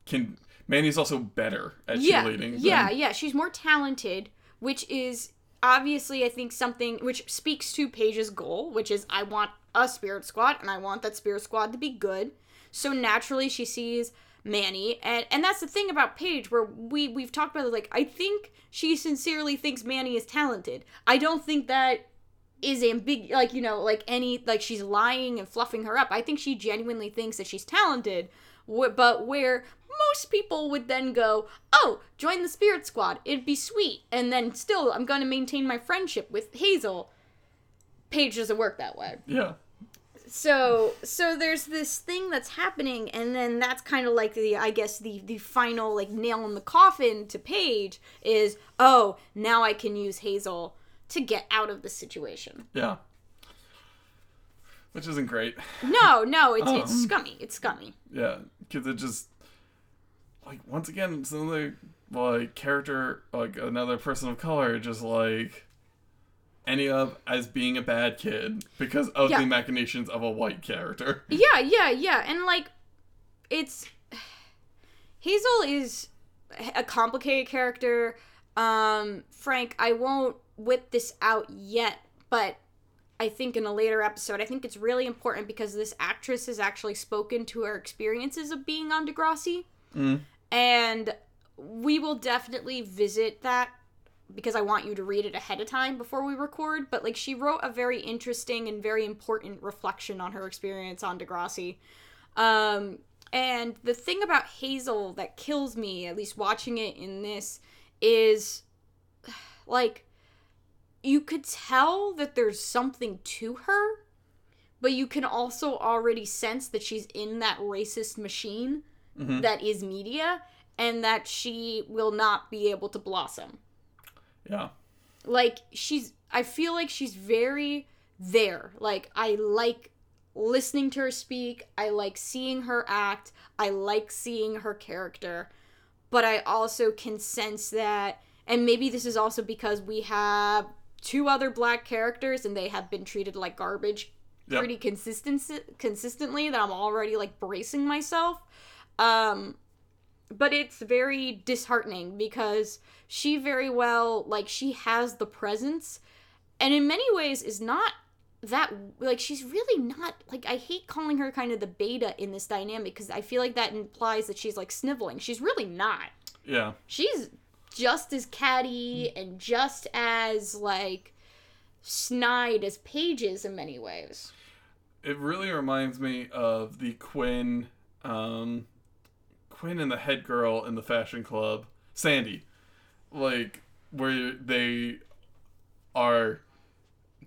Speaker 2: can. Manny's also better at
Speaker 1: yeah,
Speaker 2: cheerleading. than-
Speaker 1: Yeah, yeah, she's more talented, which is obviously I think something which speaks to Paige's goal, which is I want a spirit squad and I want that spirit squad to be good. So naturally she sees Manny and and that's the thing about Paige where we we've talked about it like I think she sincerely thinks Manny is talented. I don't think that is ambig like you know like any like she's lying and fluffing her up. I think she genuinely thinks that she's talented, but where most people would then go, "Oh, join the spirit squad. It'd be sweet." And then still I'm going to maintain my friendship with Hazel. Paige doesn't work that way
Speaker 2: Yeah.
Speaker 1: So so there's this thing that's happening and then that's kind of like the i guess the the final like nail in the coffin to paige is oh now i can use hazel to get out of the situation
Speaker 2: Yeah. Which isn't great.
Speaker 1: no no it's it's
Speaker 2: Um.
Speaker 1: scummy it's scummy
Speaker 2: Yeah, because it just like once again it's another like character like another person of color just like ending of as being a bad kid because of
Speaker 1: Yeah.
Speaker 2: the machinations of a white character.
Speaker 1: yeah yeah yeah and like it's hazel is a complicated character um frank i won't whip this out yet but I think in a later episode, I think it's really important because this actress has actually spoken to her experiences of being on Degrassi.
Speaker 2: Mm.
Speaker 1: And we will definitely visit that because I want you to read it ahead of time before we record, but like she wrote a very interesting and very important reflection on her experience on Degrassi. Um, and the thing about Hazel that kills me, at least watching it in this, is like you could tell that there's something to her, but you can also already sense that she's in that racist machine
Speaker 2: Mhm.
Speaker 1: that is media and that she will not be able to blossom.
Speaker 2: Yeah.
Speaker 1: Like she's I feel like she's very there. Like I like listening to her speak, I like seeing her act, I like seeing her character, but I also can sense that and maybe this is also because we have two other black characters and they have been treated like garbage
Speaker 2: Yep.
Speaker 1: pretty consistent consistently that I'm already like bracing myself. Um but it's very disheartening because she very well like she has the presence and in many ways is not that like she's really not like I hate calling her kind of the beta in this dynamic because I feel like that implies that she's like sniveling. She's really not.
Speaker 2: Yeah.
Speaker 1: She's just as catty and just as like snide as Paige is in many ways.
Speaker 2: It really reminds me of the Quinn, um, Quinn and the head girl in the fashion club, Sandi, like where they are,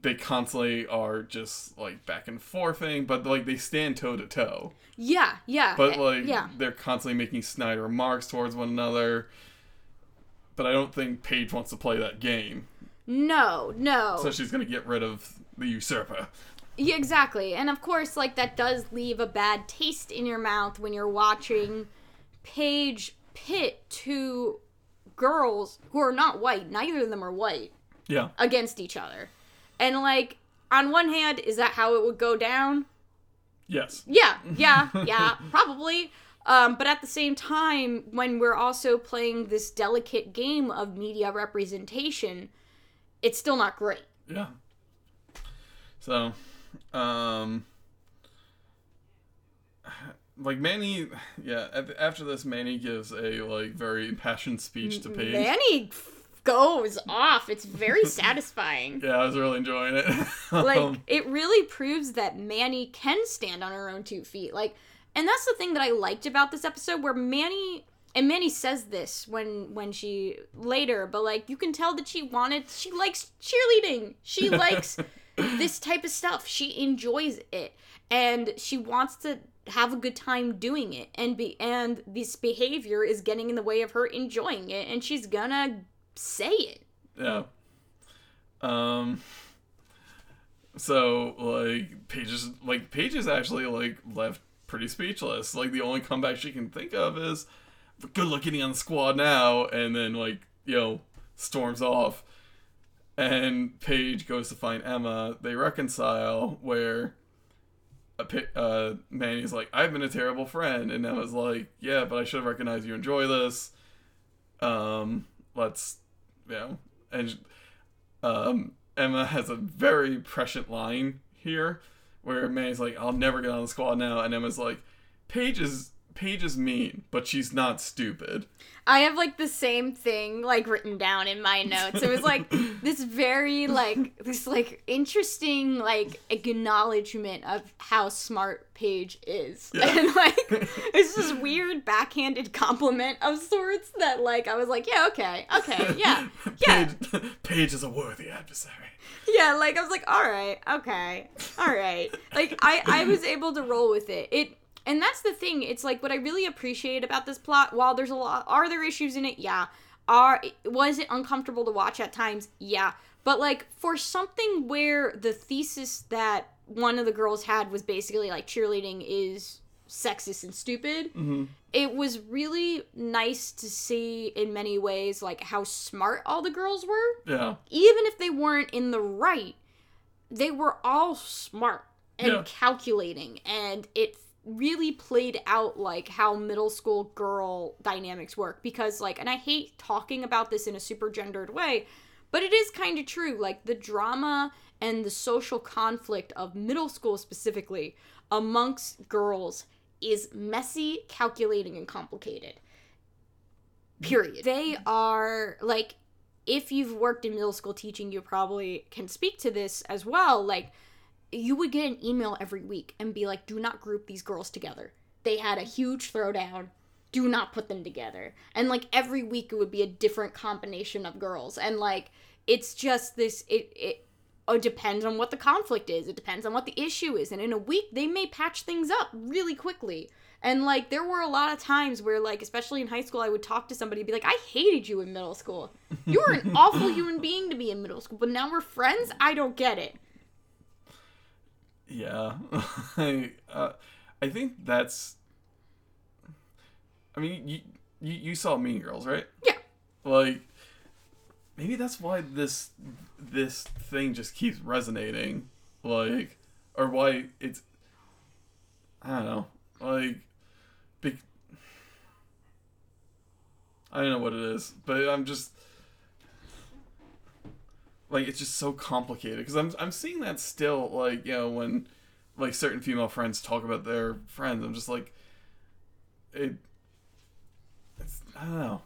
Speaker 2: they constantly are just like back and forthing, but like they stand toe to toe.
Speaker 1: Yeah, yeah.
Speaker 2: But
Speaker 1: eh,
Speaker 2: like
Speaker 1: yeah.
Speaker 2: they're constantly making snide remarks towards one another. But I don't think Paige wants to play that game,
Speaker 1: No, no.
Speaker 2: so she's gonna get rid of the usurper.
Speaker 1: Yeah, exactly. And of course, like that does leave a bad taste in your mouth when you're watching Paige pit two girls who are not white, neither of them are white,
Speaker 2: Yeah.
Speaker 1: against each other. And like on one hand, is that how it would go down?
Speaker 2: Yes.
Speaker 1: Yeah, yeah, yeah, probably. Um, but at the same time, when we're also playing this delicate game of media representation, it's still not great.
Speaker 2: Yeah. So, um, like Manny, yeah. After this, Manny gives a like very impassioned speech to Paige.
Speaker 1: Manny goes off. It's very satisfying.
Speaker 2: Yeah, I was really enjoying it.
Speaker 1: Like
Speaker 2: Um,
Speaker 1: it really proves that Manny can stand on her own two feet. Like, and that's the thing that I liked about this episode, where Manny and Manny says this when when she later, but like you can tell that she wanted, she likes cheerleading. She likes this type of stuff. She enjoys it, and she wants to have a good time doing it. And be and this behavior is getting in the way of her enjoying it, and she's gonna say it.
Speaker 2: yeah. Um. So like Paige is like Paige is actually like left pretty speechless. Like the only comeback she can think of is, "Good luck getting on the squad now," and then like you know storms off. And Paige goes to find Emma. They reconcile where. Uh, Manny's like, I've been a terrible friend, and Emma's like, Yeah, but I should have recognized you enjoy this. Um, let's, you know, and um, Emma has a very prescient line here where Manny's like, I'll never get on the squad now, and Emma's like, Paige is Paige is mean, but she's not stupid.
Speaker 1: I have like the same thing like written down in my notes. It was like this very like this like interesting like acknowledgement of how smart Paige is.
Speaker 2: Yeah.
Speaker 1: And like it's this weird backhanded compliment of sorts that like I was like, yeah, okay, okay, yeah. Yeah.
Speaker 2: Paige, Paige is a worthy adversary.
Speaker 1: Yeah, like I was like, all right, okay, all right. Like I, I was able to roll with it. It, and that's the thing. It's like what I really appreciate about this plot. While there's a lot, are there issues in it? Yeah. Are was it uncomfortable to watch at times? Yeah. But like for something where the thesis that one of the girls had was basically like cheerleading is sexist and stupid
Speaker 2: Mm-hmm.
Speaker 1: it was really nice to see in many ways like how smart all the girls were
Speaker 2: Yeah.
Speaker 1: even if they weren't in the right, they were all smart and
Speaker 2: Yeah.
Speaker 1: calculating, and it really played out like how middle school girl dynamics work. Because, like, and I hate talking about this in a super gendered way, but it is kind of true. Like, the drama and the social conflict of middle school specifically amongst girls is messy, calculating, and complicated. Period. They are like if you've worked in middle school teaching, you probably can speak to this as well. Like, you would get an email every week and be like, do not group these girls together. They had a huge throwdown. Do not put them together. And like every week it would be a different combination of girls. And like it's just this it it oh, it depends on what the conflict is. It depends on what the issue is. And in a week they may patch things up really quickly. And like there were a lot of times where like especially in high school I would talk to somebody and be like, I hated you in middle school. You were an awful human being to be in middle school, but now we're friends? I don't get it.
Speaker 2: Yeah. I uh, I think that's I mean, you, you you saw Mean Girls, right?
Speaker 1: Yeah.
Speaker 2: Like maybe that's why this this thing just keeps resonating, like, or why it's I don't know, like, big. I don't know what it is, but I'm just like it's just so complicated because I'm I'm seeing that still like you know when like certain female friends talk about their friends I'm just like it it's, I don't know.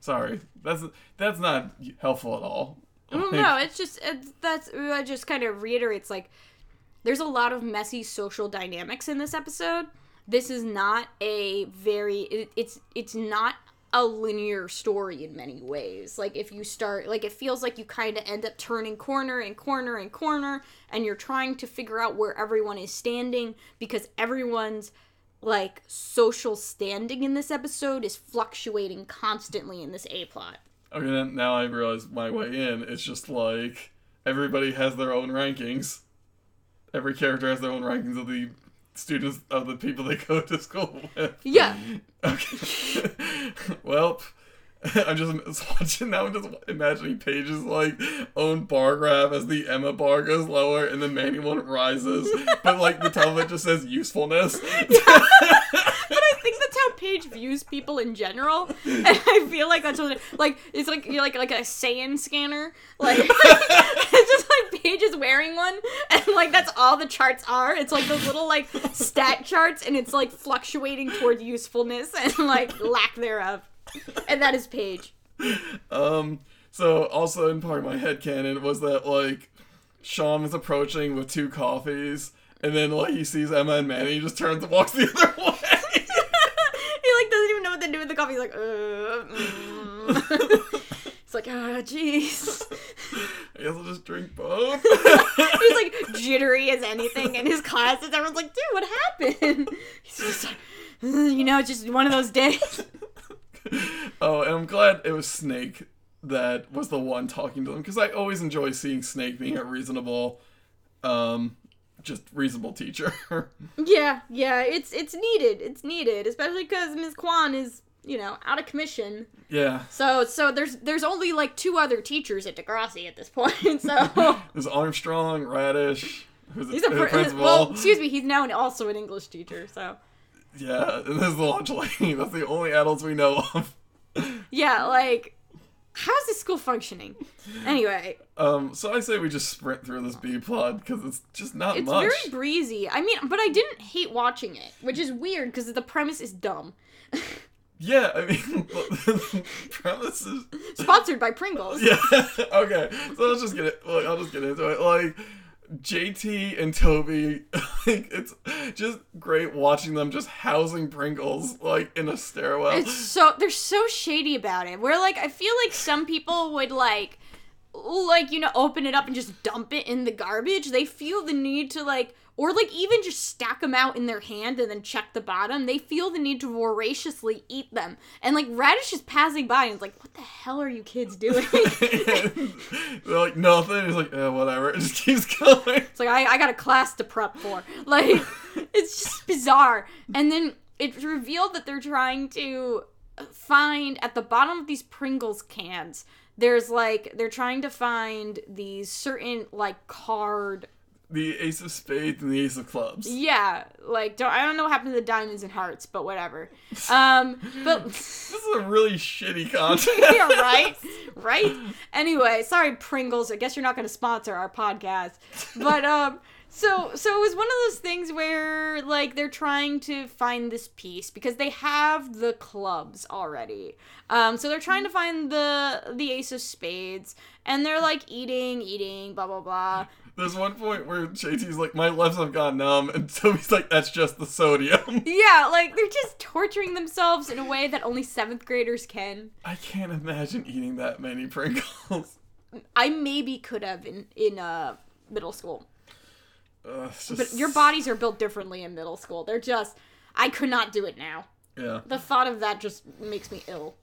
Speaker 2: Sorry. That's that's not helpful at all.
Speaker 1: Well,
Speaker 2: Like,
Speaker 1: no, it's just it's, that's that just kind of reiterates like there's a lot of messy social dynamics in this episode. This is not a very it, it's it's not a linear story in many ways. Like if you start like it feels like you kind of end up turning corner and corner and corner and you're trying to figure out where everyone is standing because everyone's like social standing in this episode is fluctuating constantly in this A plot.
Speaker 2: okay then now I realize my way in it's just like everybody has their own rankings every character has their own rankings of the students of the people they go to school with
Speaker 1: Yeah.
Speaker 2: Okay. well, I'm just watching now. I'm just imagining Paige's like own bar graph as the Emma bar goes lower and the Manny one rises, but like the top of it just says usefulness.
Speaker 1: I think that's how Paige views people in general, and I feel like that's what it, like it's like you're like like a Saiyan scanner, like it's just like Paige is wearing one, and like that's all the charts are. It's like those little like stat charts, and it's like fluctuating toward usefulness and like lack thereof, and that is Paige.
Speaker 2: um. So also in part of my head canon was that like Sean is approaching with two coffees. And then, like, he sees Emma and Manny, he just turns and walks the other way.
Speaker 1: he like doesn't even know what to do with the coffee. He's like, uh, mm. it's like, ah, jeez.
Speaker 2: I guess I'll just drink both.
Speaker 1: He's like jittery as anything in his classes. Everyone's like, dude, what happened? He's just like, "Uh, you know, just one of those days.
Speaker 2: oh, and I'm glad it was Snake that was the one talking to them because I always enjoy seeing Snake being a reasonable, um, just reasonable teacher.
Speaker 1: Yeah, yeah, it's it's needed. It's needed, especially because Ms. Kwan is, you know, out of commission.
Speaker 2: yeah,
Speaker 1: So so there's there's only like two other teachers at Degrassi at this point. So
Speaker 2: there's Armstrong, Raditch, who's
Speaker 1: he's a pr-
Speaker 2: principal.
Speaker 1: well, excuse me, he's now an, also an English teacher. So
Speaker 2: yeah, and there's the lunch lady. That's the only adults we know of.
Speaker 1: yeah, like, how's this school functioning? Anyway,
Speaker 2: Um, so I say we just sprint through this B plot because it's just not
Speaker 1: It's
Speaker 2: much.
Speaker 1: It's very breezy. I mean, but I didn't hate watching it, which is weird because the premise is dumb.
Speaker 2: Yeah, I mean, the premise is
Speaker 1: Sponsored by Pringles.
Speaker 2: Yeah. okay. So let's just get it. Like, I'll just get into it. Like JT and Toby, like it's just great watching them just housing Pringles like in a stairwell.
Speaker 1: It's so they're so shady about it. Where like I feel like some people would like like you know open it up and just dump it in the garbage. They feel the need to like or like even just stack them out in their hand and then check the bottom. They feel the need to voraciously eat them. And like Raditch is passing by and is like, "What the hell are you kids doing?"
Speaker 2: They're like nothing. It's like eh, whatever. It just keeps going.
Speaker 1: It's like I, I got a class to prep for. Like it's just bizarre. And then it's revealed that they're trying to find at the bottom of these Pringles cans. There's like they're trying to find these certain like card.
Speaker 2: The Ace of Spades and the Ace of Clubs.
Speaker 1: Yeah, like don't I don't know what happened to the diamonds and hearts, but whatever. Um, but
Speaker 2: This is a really shitty content.
Speaker 1: yeah, right, right. Anyway, sorry Pringles. I guess you're not going to sponsor our podcast, but um, so so it was one of those things where like they're trying to find this piece because they have the clubs already. Um, so they're trying to find the the ace of spades, and they're like eating, eating, blah blah blah.
Speaker 2: There's one point where JT's like, my lips have gone numb, and Toby's like, that's just the sodium.
Speaker 1: Yeah, like they're just torturing themselves in a way that only seventh graders can.
Speaker 2: I can't imagine eating that many Pringles.
Speaker 1: I maybe could have in in uh middle school,
Speaker 2: Ugh, just,
Speaker 1: but your bodies are built differently in middle school. They're just I could not do it now.
Speaker 2: Yeah.
Speaker 1: The thought of that just makes me ill.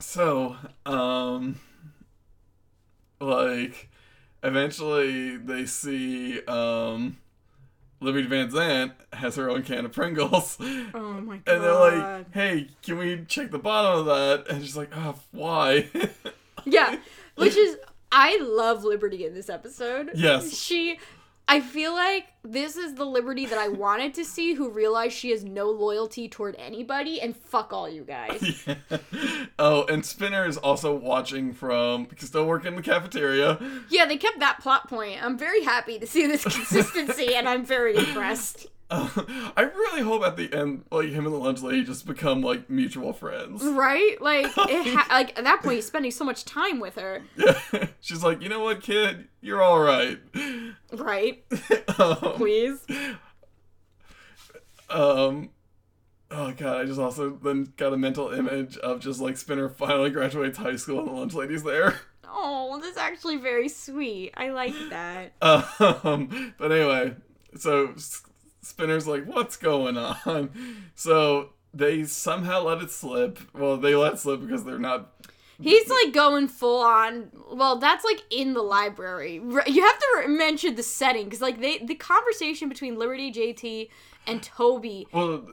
Speaker 2: So, um, like, eventually they see, um, Liberty Van Zandt has her own can of Pringles.
Speaker 1: Oh my god.
Speaker 2: And they're like, hey, can we check the bottom of that? And she's like, oh, why?
Speaker 1: Yeah, which is I love Liberty in this episode.
Speaker 2: Yes.
Speaker 1: She I feel like this is the Liberty that I wanted to see who realized she has no loyalty toward anybody and fuck all you guys.
Speaker 2: Yeah. Oh, and Spinner is also watching from, because still working in the cafeteria.
Speaker 1: Yeah, they kept that plot point. I'm very happy to see this consistency and I'm very impressed.
Speaker 2: Uh, I really hope at the end, like, him and the lunch lady just become, like, mutual friends.
Speaker 1: Right? Like it ha- like at that point he's spending so much time with her.
Speaker 2: Yeah. She's like, you know what, kid? You're alright.
Speaker 1: Right?
Speaker 2: um,
Speaker 1: Please.
Speaker 2: um, oh god, I just also then got a mental image of just, like, Spinner finally graduates high school and the lunch lady's there.
Speaker 1: Oh, that's actually very sweet. I like that.
Speaker 2: Um, but anyway, so Spinner's like, what's going on? So they somehow let it slip. Well, they let it slip because they're not.
Speaker 1: He's like going full on. Well, that's like in the library. You have to mention the setting because like they the conversation between Liberty, JT, and Toby.
Speaker 2: Well,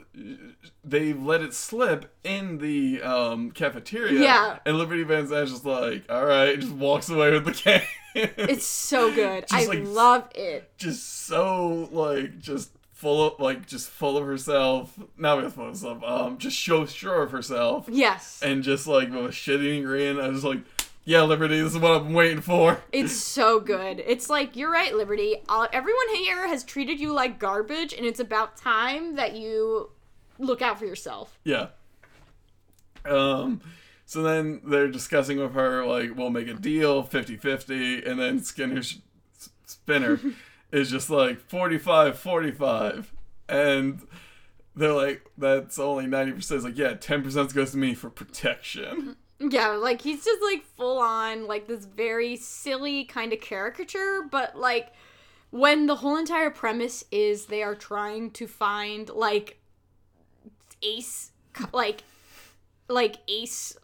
Speaker 2: they let it slip in the um, cafeteria.
Speaker 1: Yeah.
Speaker 2: And Liberty Van Zandt's just like, all right, just walks away with the can.
Speaker 1: It's so good.
Speaker 2: Just,
Speaker 1: I
Speaker 2: like,
Speaker 1: love it.
Speaker 2: just so like just full of like just full of herself. Not with full of herself. Um, just so sure of herself.
Speaker 1: Yes,
Speaker 2: and just like with a shitty grin, I was like, "Yeah, Liberty, this is what I've been waiting for."
Speaker 1: it's so good. It's like you're right, Liberty. Uh, everyone here has treated you like garbage, and it's about time that you look out for yourself.
Speaker 2: Yeah. Um, so then they're discussing with her like, "We'll make a deal, 50-50, and then Skinner sh- Spinner is just like 45 45 and they're like that's only 90% it's like yeah 10% goes to me for protection
Speaker 1: Yeah, like he's just like full on like this very silly kind of caricature, but like when the whole entire premise is they are trying to find like ace like like ace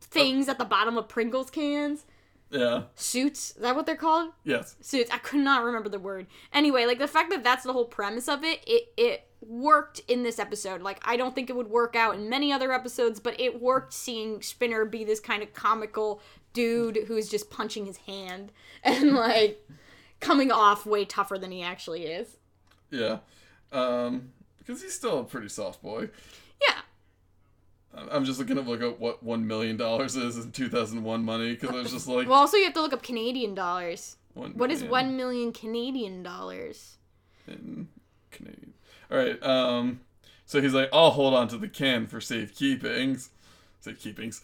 Speaker 1: things at the bottom of Pringles cans.
Speaker 2: Yeah
Speaker 1: Suits, is that what they're called?
Speaker 2: yes
Speaker 1: suits. I could not remember the word. Anyway, like the fact that that's the whole premise of it, it it worked in this episode. Like I don't think it would work out in many other episodes, but it worked seeing Spinner be this kind of comical dude who's just punching his hand and like coming off way tougher than he actually is.
Speaker 2: yeah um because he's still a pretty soft boy
Speaker 1: Yeah.
Speaker 2: I'm just looking to look up what one million dollars is in 2001 money because i was just like
Speaker 1: Well, also you have to look up Canadian dollars. What is. 1 million Canadian dollars?
Speaker 2: in Canadian. All right. Um. So he's like, I'll hold on to the can for safekeepings. Safekeepings.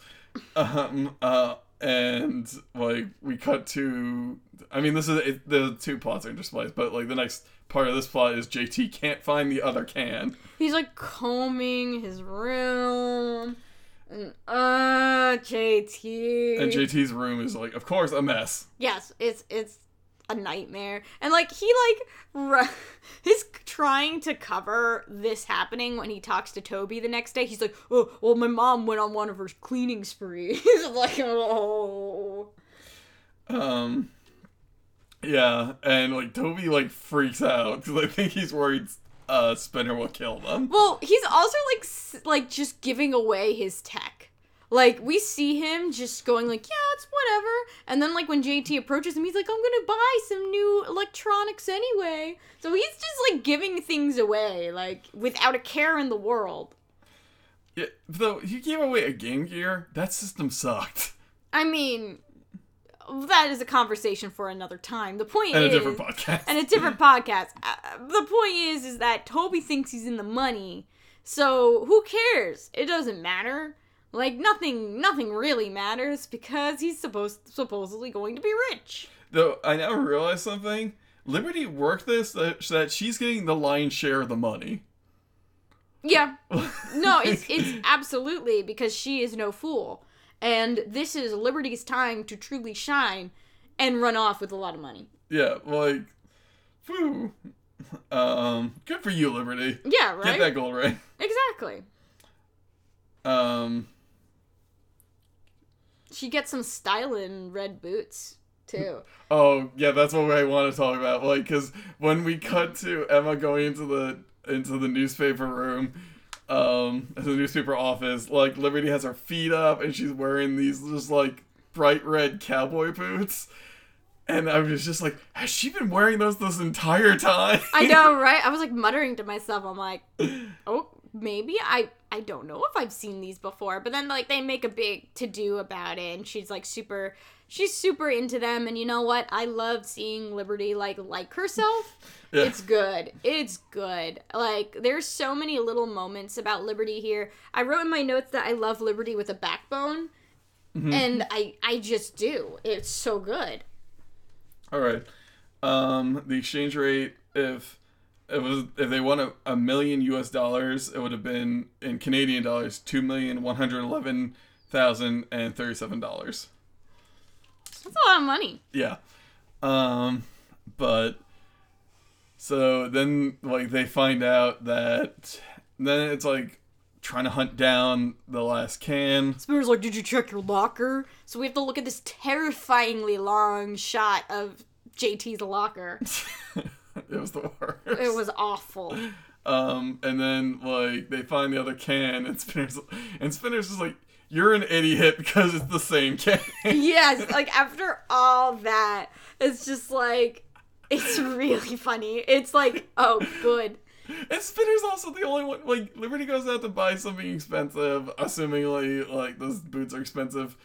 Speaker 2: Um. Uh. And like we cut to, I mean, this is it, the two plots are interspliced, but like the next part of this plot is JT can't find the other can.
Speaker 1: He's like combing his room. And, uh, JT.
Speaker 2: And JT's room is like, of course, a mess.
Speaker 1: Yes, it's it's a nightmare. And like he like he's trying to cover this happening when he talks to Toby the next day. He's like, "Oh, well my mom went on one of her cleaning sprees." Like, "Oh."
Speaker 2: Um. Yeah, and like Toby like freaks out because I think he's worried uh Spinner will kill them.
Speaker 1: Well, he's also like s- like just giving away his tech. Like we see him just going like, "Yeah, it's whatever." And then like when JT approaches him, he's like, "I'm going to buy some new electronics anyway." So he's just like giving things away like without a care in the world.
Speaker 2: Yeah, though he gave away a Game Gear, that system sucked.
Speaker 1: I mean, that is a conversation for another time. The point
Speaker 2: And a different podcast.
Speaker 1: and a different podcast. Uh, the point is, is that Toby thinks he's in the money, so who cares? It doesn't matter. Like nothing, nothing really matters because he's supposed supposedly going to be rich.
Speaker 2: Though I now realize something. Liberty worked this that, so that she's getting the lion's share of the money.
Speaker 1: Yeah, no, it's it's absolutely because she is no fool, and this is Liberty's time to truly shine and run off with a lot of money.
Speaker 2: Yeah, like, whew. Um, good for you, Liberty.
Speaker 1: Yeah, right.
Speaker 2: Get that gold ring.
Speaker 1: Exactly.
Speaker 2: Um,
Speaker 1: She gets some styling red boots too.
Speaker 2: oh yeah, that's what I want to talk about. Like, cause when we cut to Emma going into the into the newspaper room, um, the newspaper office, like Liberty has her feet up and she's wearing these just like bright red cowboy boots. And I was just like, has she been wearing those this entire time?
Speaker 1: I know, right? I was like muttering to myself. I'm like, oh, maybe I I don't know if I've seen these before. But then like they make a big to do about it, and she's like super. She's super into them, and you know what? I love seeing Liberty like like herself.
Speaker 2: Yeah.
Speaker 1: It's good. It's good. Like there's so many little moments about Liberty here. I wrote in my notes that I love Liberty with a backbone, and I I just do. It's so good.
Speaker 2: All right. Um, the exchange rate, if it was, if they won a, a million U.S. dollars, it would have been in Canadian dollars two million one hundred eleven thousand and thirty-seven dollars.
Speaker 1: That's a lot of money.
Speaker 2: Yeah. Um, but so then like they find out that then it's like trying to hunt down the last can.
Speaker 1: Spooner's like, Did you check your locker? So we have to look at this terrifyingly long shot of JT's locker.
Speaker 2: it was the worst.
Speaker 1: It was awful.
Speaker 2: Um, and then like they find the other can, and Spinner's and Spinner's just like, "You're an idiot because it's the same can."
Speaker 1: yes, like after all that, it's just like, it's really funny. It's like, oh, good.
Speaker 2: and Spinner's also the only one. Like Liberty goes out to buy something expensive, assumingly like those boots are expensive.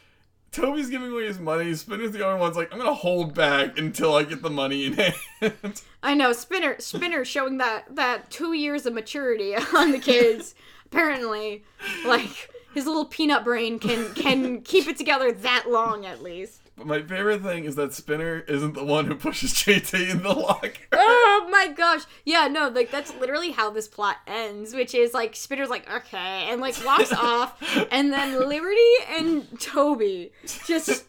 Speaker 2: Toby's giving away his money. Spinner's the only one's like, "I'm gonna hold back until I get the money in hand."
Speaker 1: I know Spinner Spinner showing that that two years of maturity on the kids. Apparently, like his little peanut brain can can keep it together that long at least.
Speaker 2: but my favorite thing is that Spinner isn't the one who pushes JT in the locker.
Speaker 1: Oh my gosh. Yeah, no, like that's literally how this plot ends, which is like Spinner's like, okay, and like walks off, and then Liberty and Toby just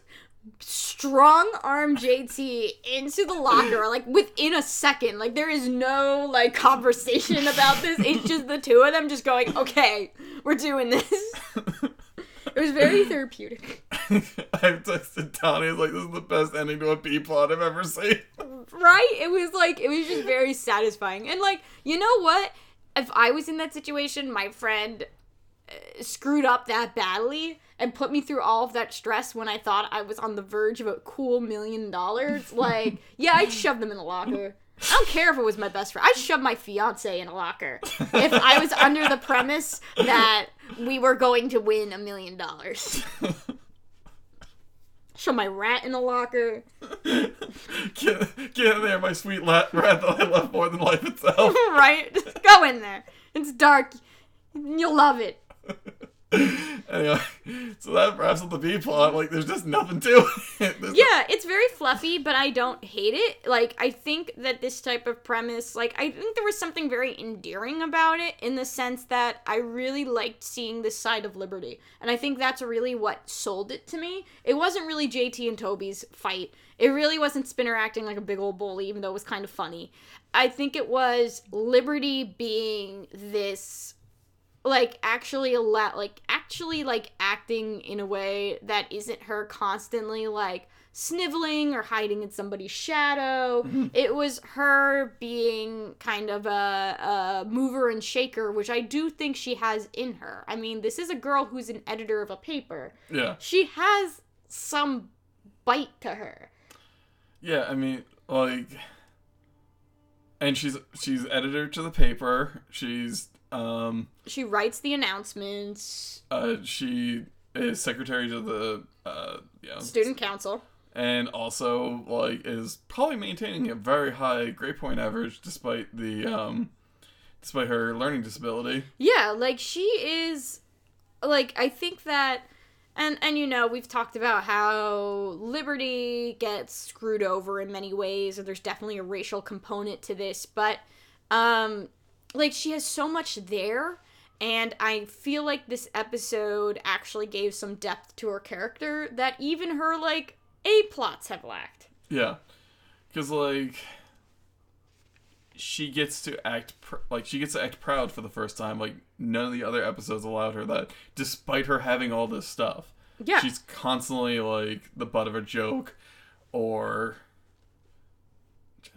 Speaker 1: strong arm JT into the locker, like within a second. Like there is no like conversation about this. It's just the two of them just going, okay, we're doing this. It was very therapeutic.
Speaker 2: I've texted Tony. Like this is the best ending to a B plot I've ever seen.
Speaker 1: right? It was like it was just very satisfying. And like, you know what? If I was in that situation, my friend uh, screwed up that badly and put me through all of that stress when I thought I was on the verge of a cool million dollars. Like, yeah, I'd shove them in a locker. I don't care if it was my best friend. I'd shove my fiance in a locker if I was under the premise that we were going to win a million dollars. Shove my rat in a locker.
Speaker 2: Get, get in there, my sweet rat that I love more than life itself.
Speaker 1: right? Just go in there. It's dark. You'll love it.
Speaker 2: anyway, so that wraps up the B plot. Like, there's just nothing to it. There's
Speaker 1: Yeah, it's very fluffy, but I don't hate it. Like, I think that this type of premise, like, I think there was something very endearing about it in the sense that I really liked seeing this side of Liberty. And I think that's really what sold it to me. It wasn't really JT and Toby's fight. It really wasn't Spinner acting like a big old bully, even though it was kind of funny. I think it was Liberty being this like actually a lot like actually like acting in a way that isn't her constantly like sniveling or hiding in somebody's shadow it was her being kind of a, a mover and shaker which i do think she has in her i mean this is a girl who's an editor of a paper
Speaker 2: yeah,
Speaker 1: she has some bite to her
Speaker 2: yeah. I mean, like, and she's she's editor to the paper. She's um
Speaker 1: she writes the announcements.
Speaker 2: uh she is secretary to the uh yeah.
Speaker 1: Student council.
Speaker 2: And also like is probably maintaining a very high grade point average despite the um despite her learning disability.
Speaker 1: Yeah, like she is like I think that and and you know, we've talked about how Liberty gets screwed over in many ways and there's definitely a racial component to this, but um like she has so much there and I feel like this episode actually gave some depth to her character that even her like A plots have lacked.
Speaker 2: Yeah, because like she gets to act pr- like she gets to act proud for the first time. Like none of the other episodes allowed her that, despite her having all this stuff.
Speaker 1: Yeah.
Speaker 2: she's constantly like the butt of a joke, or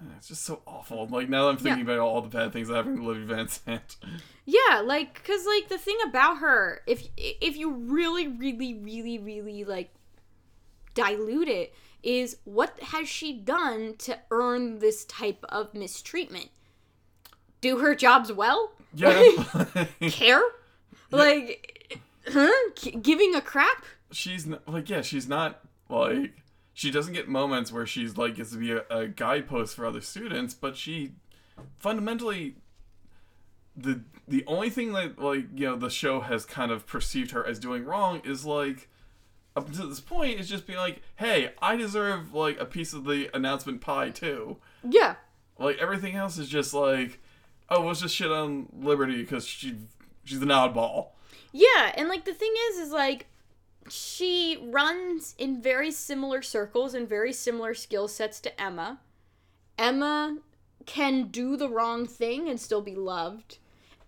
Speaker 2: it's just so awful. Like now that I'm thinking about all the bad things that happened to Libby Van Zandt.
Speaker 1: Yeah, like cuz like the thing about her, if if you really really really really like dilute it is what has she done to earn this type of mistreatment? Do her jobs well?
Speaker 2: Yeah,
Speaker 1: Care? Like huh? G- giving a crap?
Speaker 2: she's not, like yeah, she's not like she doesn't get moments where she's like gets to be a, a guidepost for other students, but she fundamentally the the only thing that like you know the show has kind of perceived her as doing wrong is like up until this point is just being like, hey, I deserve like a piece of the announcement pie too.
Speaker 1: Yeah.
Speaker 2: Like everything else is just like, oh, let's just shit on Liberty because she she's an oddball.
Speaker 1: Yeah, and like the thing is is like she runs in very similar circles and very similar skill sets to Emma. Emma can do the wrong thing and still be loved.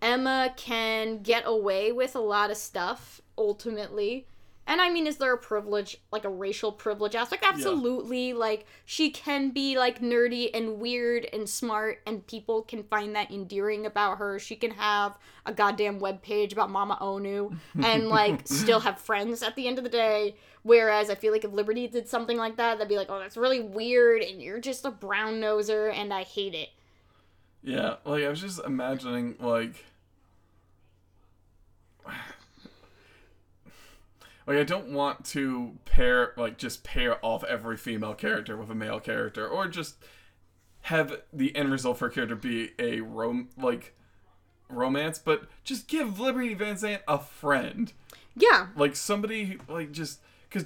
Speaker 1: Emma can get away with a lot of stuff ultimately. And I mean, is there a privilege, like a racial privilege aspect? Absolutely. Like, she can be, like, nerdy and weird and smart, and people can find that endearing about her. She can have a goddamn webpage about Mama Onu and, like, still have friends at the end of the day. Whereas I feel like if Liberty did something like that, they'd be like, oh, that's really weird, and you're just a brown noser, and I hate it.
Speaker 2: Yeah, like I was just imagining like like I don't want to pair like just pair off every female character with a male character or just have the end result for a character be a rom like romance, but just give Liberty Van Zandt a friend.
Speaker 1: Yeah.
Speaker 2: Like somebody like just cuz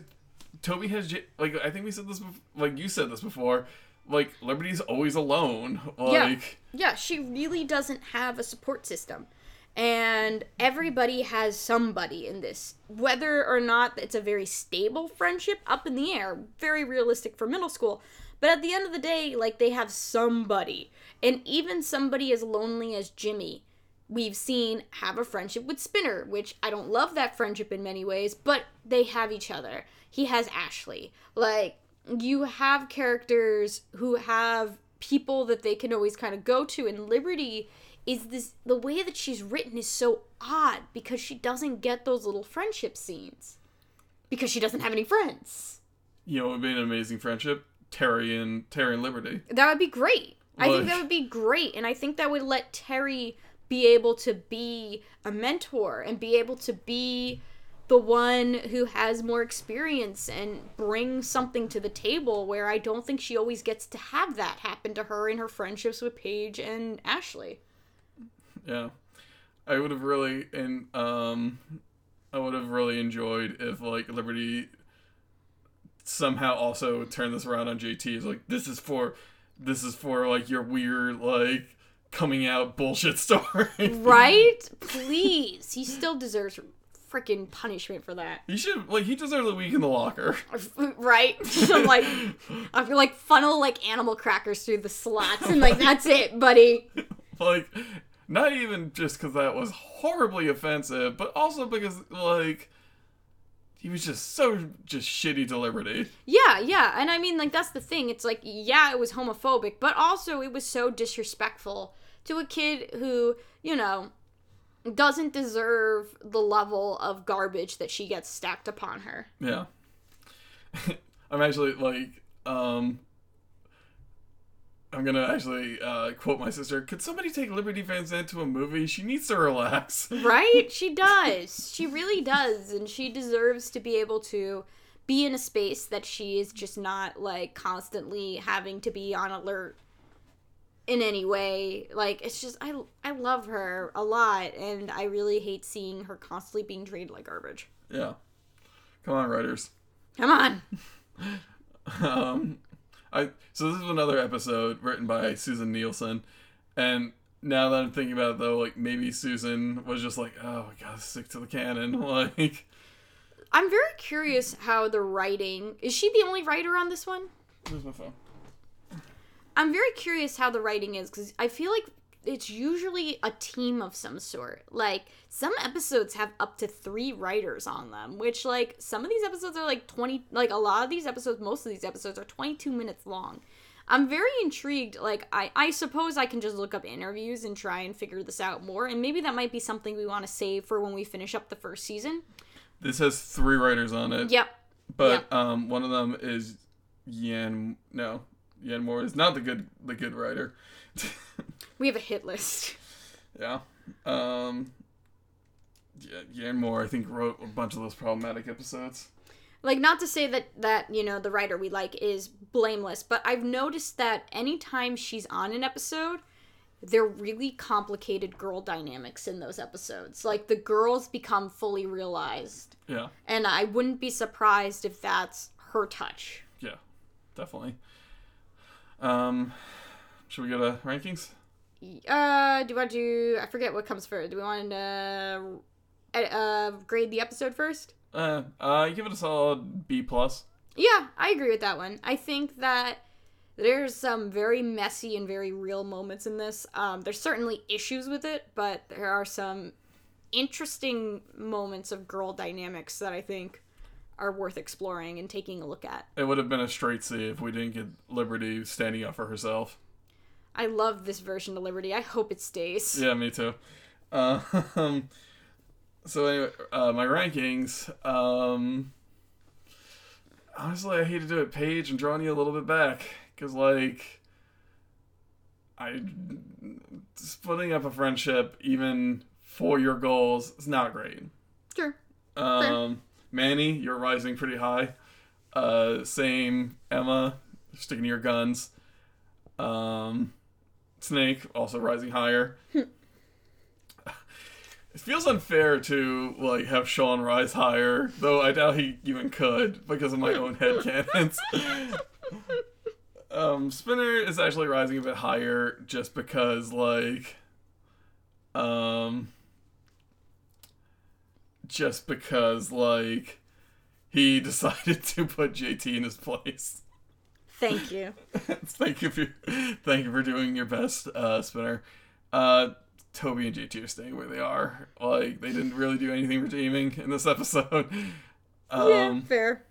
Speaker 2: Toby has like I think we said this bef- like you said this before like Liberty's always alone. Like
Speaker 1: Yeah, she really doesn't have a support system. And everybody has somebody in this. Whether or not it's a very stable friendship, up in the air, very realistic for middle school. But at the end of the day, like they have somebody. And even somebody as lonely as Jimmy, we've seen have a friendship with Spinner, which I don't love that friendship in many ways, but they have each other. He has Ashley. Like, you have characters who have people that they can always kind of go to and liberty is this the way that she's written is so odd because she doesn't get those little friendship scenes because she doesn't have any friends
Speaker 2: you know, it would be an amazing friendship. Terry and Terry and Liberty.
Speaker 1: that would be great i think that would be great and i think that would let terry be able to be a mentor and be able to be the one who has more experience and bring something to the table where I don't think she always gets to have that happen to her in her friendships with Paige and Ashley.
Speaker 2: Yeah, I would have really and um, I would have really enjoyed if like Liberty somehow also turned this around on JT. Is like this is for this is for like your weird like coming out bullshit story.
Speaker 1: Right? Please. He still deserves freaking punishment for that.
Speaker 2: He should like he deserves a week in the locker.
Speaker 1: Right? I'm like I feel like funnel like animal crackers through the slots and like that's it, buddy.
Speaker 2: like not even just because that was horribly offensive, but also because like he was just so just shitty to Liberty.
Speaker 1: Yeah, yeah. And I mean like that's the thing. It's like yeah, it was homophobic, but also it was so disrespectful to a kid who, you know, doesn't deserve the level of garbage that she gets stacked upon her.
Speaker 2: Yeah. I'm actually like, um, I'm gonna actually uh, quote my sister. Could somebody take Liberty Van Zandt to a movie? She needs to relax.
Speaker 1: Right? She does. She really does. And she deserves to be able to be in a space that she is just not like constantly having to be on alert in any way. Like it's just I I love her a lot and I really hate seeing her constantly being treated like garbage.
Speaker 2: Yeah. Come on, writers.
Speaker 1: Come on.
Speaker 2: um, I so this is another episode written by Susin Nielsen, and now that I'm thinking about it though, like maybe Susan was just like, oh, I gotta stick to the canon. Like,
Speaker 1: I'm very curious how the writing is. She the only writer on this one?
Speaker 2: where's my phone?
Speaker 1: I'm very curious how the writing is because I feel like it's usually a team of some sort. Like some episodes have up to three writers on them, which like some of these episodes are like 20 like a lot of these episodes, most of these episodes are 22 minutes long. I'm very intrigued. Like I I suppose I can just look up interviews and try and figure this out more and maybe that might be something we want to save for when we finish up the first season.
Speaker 2: This has three writers on it,
Speaker 1: Yep.
Speaker 2: but um, one of them is Yan. No, Yan Moore is not the good the good writer.
Speaker 1: We have a hit list.
Speaker 2: yeah. Um. Yeah, Yan Moore, I think, wrote a bunch of those problematic episodes.
Speaker 1: like not to say that that you know the writer we like is blameless but i've noticed that anytime she's on an episode they're really complicated girl dynamics in those episodes like the girls become fully realized
Speaker 2: Yeah.
Speaker 1: and i wouldn't be surprised if that's her touch
Speaker 2: Yeah, definitely. Um, should we go to rankings?
Speaker 1: uh do you want to i forget what comes first do we want to uh, uh grade the episode first
Speaker 2: Uh, uh, give it a solid B plus.
Speaker 1: Yeah, I agree with that one. I think that there's some very messy and very real moments in this. Um, there's certainly issues with it, but there are some interesting moments of girl dynamics that I think are worth exploring and taking a look at.
Speaker 2: It would have been a straight C if we didn't get Liberty standing up for herself.
Speaker 1: I love this version of Liberty. I hope it stays.
Speaker 2: Yeah, me too. Uh, so anyway, uh, my rankings. Um, honestly, I hate to do it, Paige. I'm drawing you a little bit back because, like, I splitting up a friendship even for your goals is not great.
Speaker 1: Sure.
Speaker 2: Um, Manny, you're rising pretty high. Uh, same Emma, sticking to your guns. Um, Snake also rising higher. it feels unfair to like have Sean rise higher, though I doubt he even could because of my own head canons. um, Spinner is actually rising a bit higher just because like um just because like he decided to put JT in his place.
Speaker 1: Thank you.
Speaker 2: thank you for thank you for doing your best, uh, Spinner. Uh, Toby and JT are staying where they are. Like they didn't really do anything redeeming in this episode. Um,
Speaker 1: yeah, fair.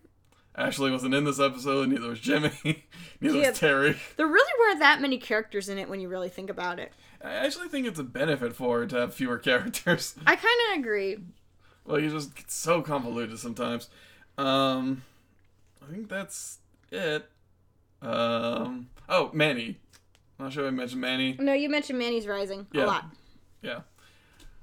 Speaker 2: Ashley wasn't in this episode. Neither was Jimmy. neither
Speaker 1: Yeah.
Speaker 2: was Terry.
Speaker 1: There really weren't that many characters in it when you really think about it.
Speaker 2: I actually think it's a benefit for it to have fewer characters.
Speaker 1: I kind of agree.
Speaker 2: Like it just gets so convoluted sometimes. Um, I think that's it. Um, oh, Manny. I'm Not sure if I mentioned Manny.
Speaker 1: No, you mentioned Manny's Rising
Speaker 2: Yeah.
Speaker 1: a lot.
Speaker 2: Yeah.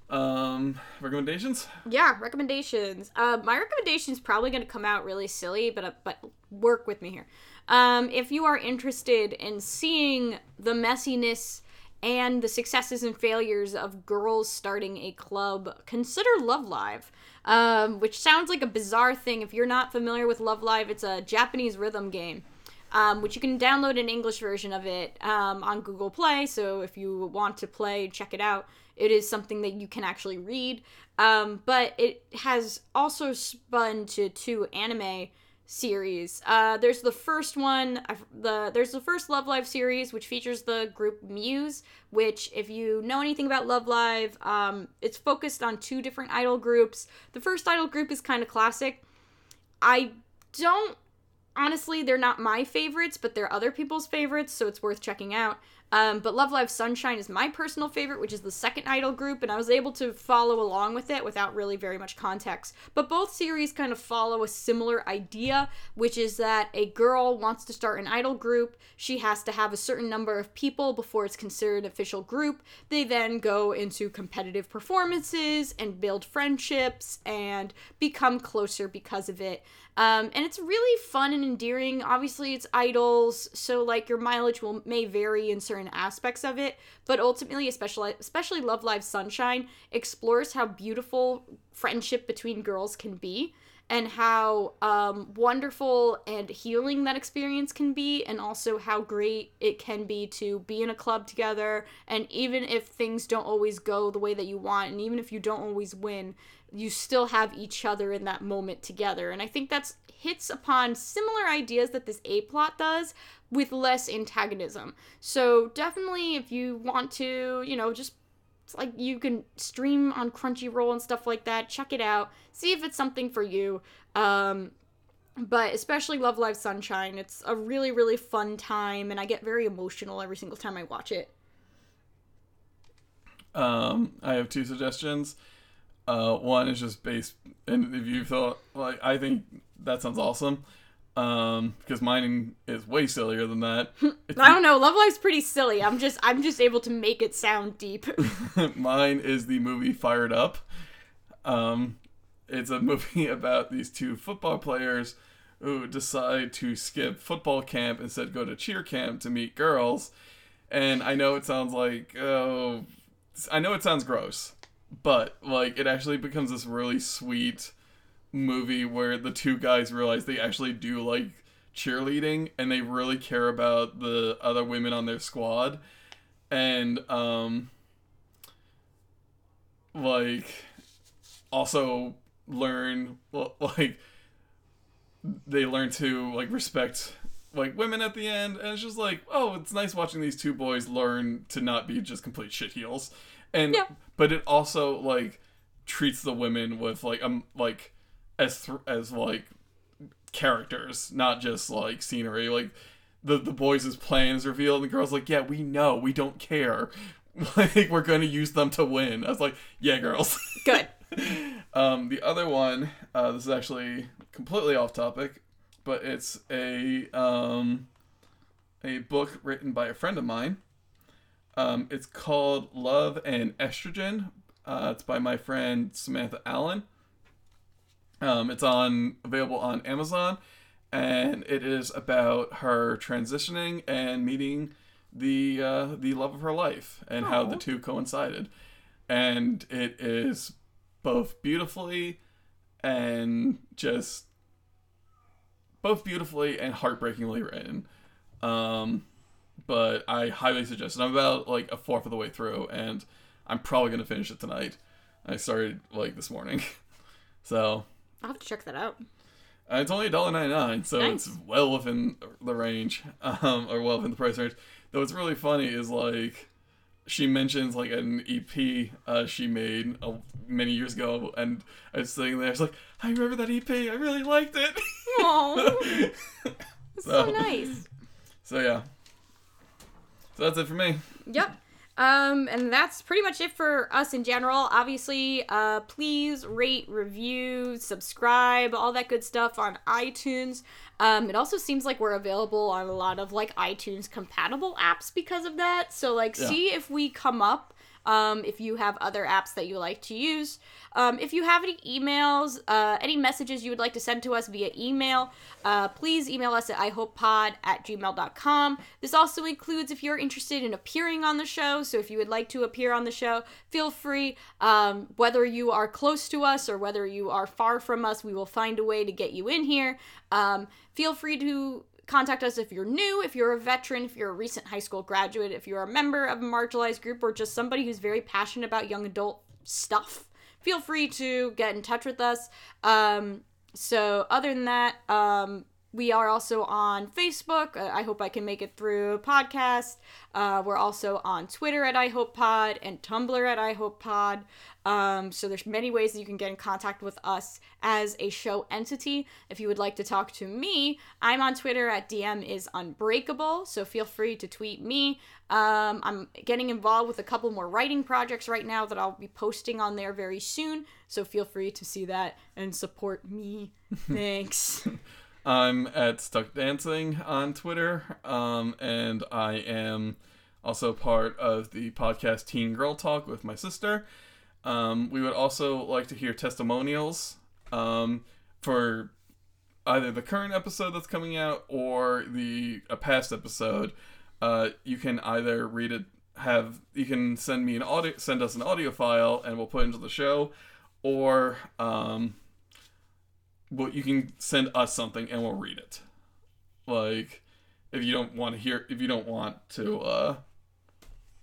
Speaker 2: Um, recommendations?
Speaker 1: Yeah, recommendations. Uh, my recommendation is probably going to come out really silly, but uh, but work with me here. Um, if you are interested in seeing the messiness and the successes and failures of girls starting a club, consider Love Live. Um, which sounds like a bizarre thing. If you're not familiar with Love Live, it's a Japanese rhythm game. Um, which you can download an English version of it um, on Google Play. So if you want to play, check it out. It is something that you can actually read. Um, but it has also spun to two anime series. Uh, there's the first one, the there's the first Love Live series, which features the group Muse. Which, if you know anything about Love Live, um, it's focused on two different idol groups. The first idol group is kind of classic. I don't honestly, they're not my favorites, but they're other people's favorites, so it's worth checking out. Um, but Love Live Sunshine is my personal favorite, which is the second idol group, and I was able to follow along with it without really very much context. But both series kind of follow a similar idea, which is that a girl wants to start an idol group. She has to have a certain number of people before it's considered an official group. They then go into competitive performances and build friendships and become closer because of it. Um, and it's really fun and endearing. Obviously, it's idols, so like your mileage will may vary in certain aspects of it, but ultimately, especially especially Love Live Sunshine explores how beautiful friendship between girls can be and how um, wonderful and healing that experience can be, and also how great it can be to be in a club together. And even if things don't always go the way that you want, and even if you don't always win, you still have each other in that moment together. And I think that's hits upon similar ideas that this A plot does with less antagonism. So definitely, if you want to, you know, just like you can stream on Crunchyroll and stuff like that. Check it out. See if it's something for you. Um, but especially Love Live Sunshine. It's a really, really fun time, and I get very emotional every single time I watch it.
Speaker 2: Um, I have two suggestions. Uh, one is just based, and if you thought like I think that sounds awesome, um, because mining is way sillier than that.
Speaker 1: I don't know. Love Live's pretty silly. I'm just I'm just able to make it sound deep.
Speaker 2: mine is the movie Fired Up. Um, it's a movie about these two football players who decide to skip football camp instead go to cheer camp to meet girls. And I know it sounds like oh, I know it sounds gross, but like it actually becomes this really sweet movie where the two guys realize they actually do like cheerleading and they really care about the other women on their squad. And um like also learn like they learn to like respect like women at the end. And it's just like oh it's nice watching these two boys learn to not be just complete shitheels and
Speaker 1: Yeah.
Speaker 2: but it also like treats the women with like um like as th- as like characters not just like scenery like the the boys' plan is revealed and the girls like yeah we know we don't care like we're gonna use them to win i was like yeah girls
Speaker 1: Good.
Speaker 2: um, the other one, uh, this is actually completely off topic, but it's a um, a book written by a friend of mine. Um, it's called Love and Estrogen. Uh, it's by my friend Samantha Allen. Um, it's on available on Amazon, and it is about her transitioning and meeting the uh, the love of her life and how the two coincided. And it is both beautifully and just both beautifully and heartbreakingly written. Um, but I highly suggest it. I'm about like a fourth of the way through, and I'm probably gonna finish it tonight. I started like this morning, so
Speaker 1: I'll have to check that out.
Speaker 2: uh, it's only $1.99, so
Speaker 1: Nice.
Speaker 2: it's well within the range, um, or well within the price range. Though what's really funny is like she mentions like an EP uh, she made uh, many years ago, and I was sitting there, I was like, I remember that EP, I really liked it.
Speaker 1: Aw, that's so
Speaker 2: So-
Speaker 1: nice.
Speaker 2: so yeah, so that's it for me.
Speaker 1: Yep. Um, and that's pretty much it for us in general. Obviously, uh, please rate, review, subscribe, all that good stuff on iTunes. Um, it also seems like we're available on a lot of like iTunes compatible apps because of that. So like,
Speaker 2: Yeah.
Speaker 1: see if we come up. Um, if you have other apps that you like to use, um, if you have any emails, uh, any messages you would like to send to us via email, uh, please email us at ihopepod at gmail.com. This also includes if you're interested in appearing on the show. So if you would like to appear on the show, feel free. Um, whether you are close to us or whether you are far from us, we will find a way to get you in here. Um, feel free to contact us if you're new, if you're a veteran, if you're a recent high school graduate, if you're a member of a marginalized group, or just somebody who's very passionate about young adult stuff. Feel free to get in touch with us. Um, so, other than that, um, we are also on Facebook. Uh, I hope I can make it through podcast. Uh, we're also on Twitter at iHopePod and Tumblr at i iHopePod. Um, so there's many ways that you can get in contact with us as a show entity. If you would like to talk to me, I'm on Twitter at DM is unbreakable. So feel free to tweet me. Um, I'm getting involved with a couple more writing projects right now that I'll be posting on there very soon. So feel free to see that and support me. Thanks.
Speaker 2: I'm at Stuck Dancing on Twitter, um, and I am also part of the podcast Teen Girl Talk with my sister. Um, we would also like to hear testimonials um, for either the current episode that's coming out or the a past episode, uh, you can either read it, have you can send me an audio, send us an audio file, and we'll put it into the show, or um, well, you can send us something and we'll read it. Like, if you don't want to hear, if you don't want to, uh,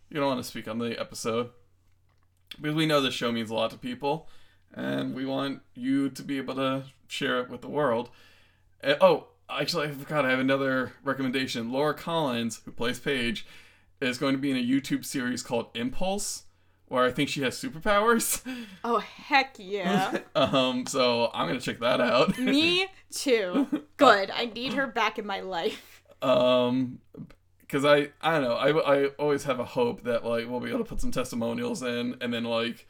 Speaker 2: you don't want to speak on the episode, because we know this show means a lot to people, and we want you to be able to share it with the world. Uh, oh, actually, I forgot. I have another recommendation. Lauren Collins, who plays Paige, is going to be in a YouTube series called Impulse, where I think she has superpowers.
Speaker 1: Oh heck yeah.
Speaker 2: um, so I'm gonna check that out.
Speaker 1: Me too. Good. I need her back in my life.
Speaker 2: um, because I I don't know. I I always have a hope that like we'll be able to put some testimonials in, and then like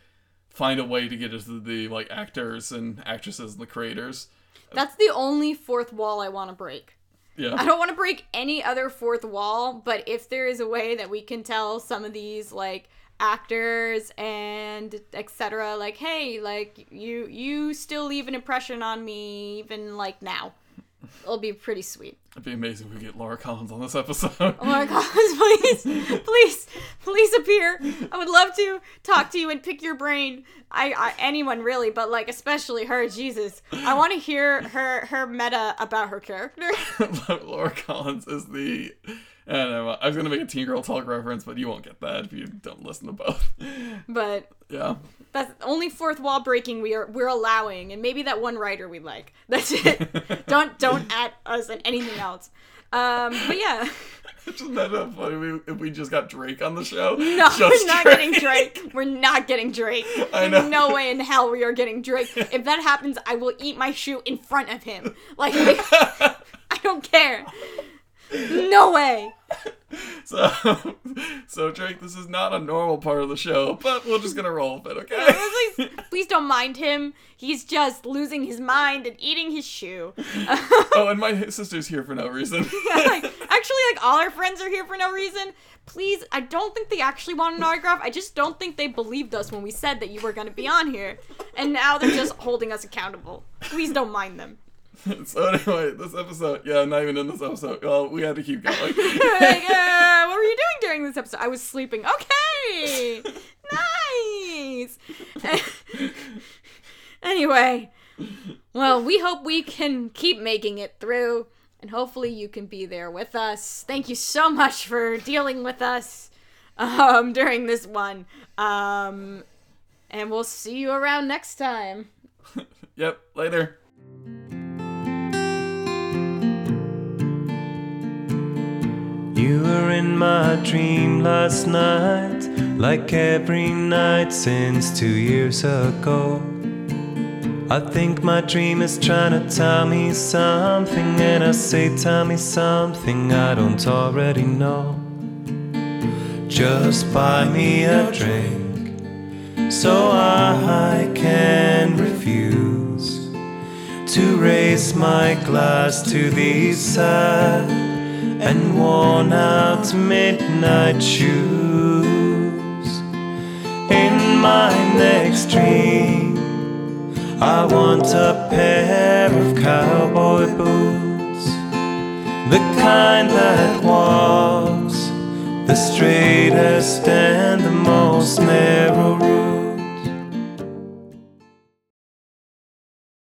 Speaker 2: find a way to get into the like actors and actresses and the creators.
Speaker 1: That's the only fourth wall I want to break.
Speaker 2: Yeah.
Speaker 1: I don't want to break any other fourth wall, but if there is a way that we can tell some of these like actors and etc like hey like you you still leave an impression on me even like now. It'll be pretty sweet
Speaker 2: It'd be amazing if we get Lauren Collins on this episode.
Speaker 1: Lauren Collins, please please please appear i would love to talk to you and pick your brain i, I anyone really but like especially her jesus i want to hear her her meta about her character
Speaker 2: Lauren Collins is the. I don't know. I was gonna make a Teen Girl Talk reference, but you won't get that if you don't listen to both.
Speaker 1: but
Speaker 2: Yeah.
Speaker 1: That's only fourth wall breaking we are we're allowing, and maybe that one writer we like. That's it. don't don't add us and anything else. Um, but yeah,
Speaker 2: Isn't that funny if we just got Drake on the show?
Speaker 1: no,
Speaker 2: Just
Speaker 1: we're not getting Drake. We're not getting Drake.
Speaker 2: I
Speaker 1: There's
Speaker 2: know.
Speaker 1: no way in hell we are getting Drake. If that happens, I will eat my shoe in front of him. Like I don't care. No way.
Speaker 2: So, so Drake, this is not a normal part of the show, but we're just gonna roll with it, okay?
Speaker 1: Please, please don't mind him. He's just losing his mind and eating his shoe.
Speaker 2: oh, and my sister's here for no reason.
Speaker 1: like, actually, like all our friends are here for no reason. Please, I don't think they actually want an autograph. I just don't think they believed us when we said that you were to be on here, and now they're just holding us accountable. Please don't mind them.
Speaker 2: so anyway, this episode, yeah, not even in this episode. Well, we had to keep going.
Speaker 1: like, uh, what were you doing during this episode? I was sleeping. Okay, nice. anyway, well, we hope we can keep making it through, and hopefully you can be there with us. Thank you so much for dealing with us um, during this one. Um, and we'll see you around next time.
Speaker 2: yep, later.
Speaker 3: You were in my dream last night, like every night since two years ago. I think my dream is trying to tell me something, and I say, Tell me something I don't already know. Just buy me a drink so I can refuse to raise my glass to these sad and worn out midnight shoes. In my next dream, I want a pair of cowboy boots, the kind that walks the straightest and the most narrow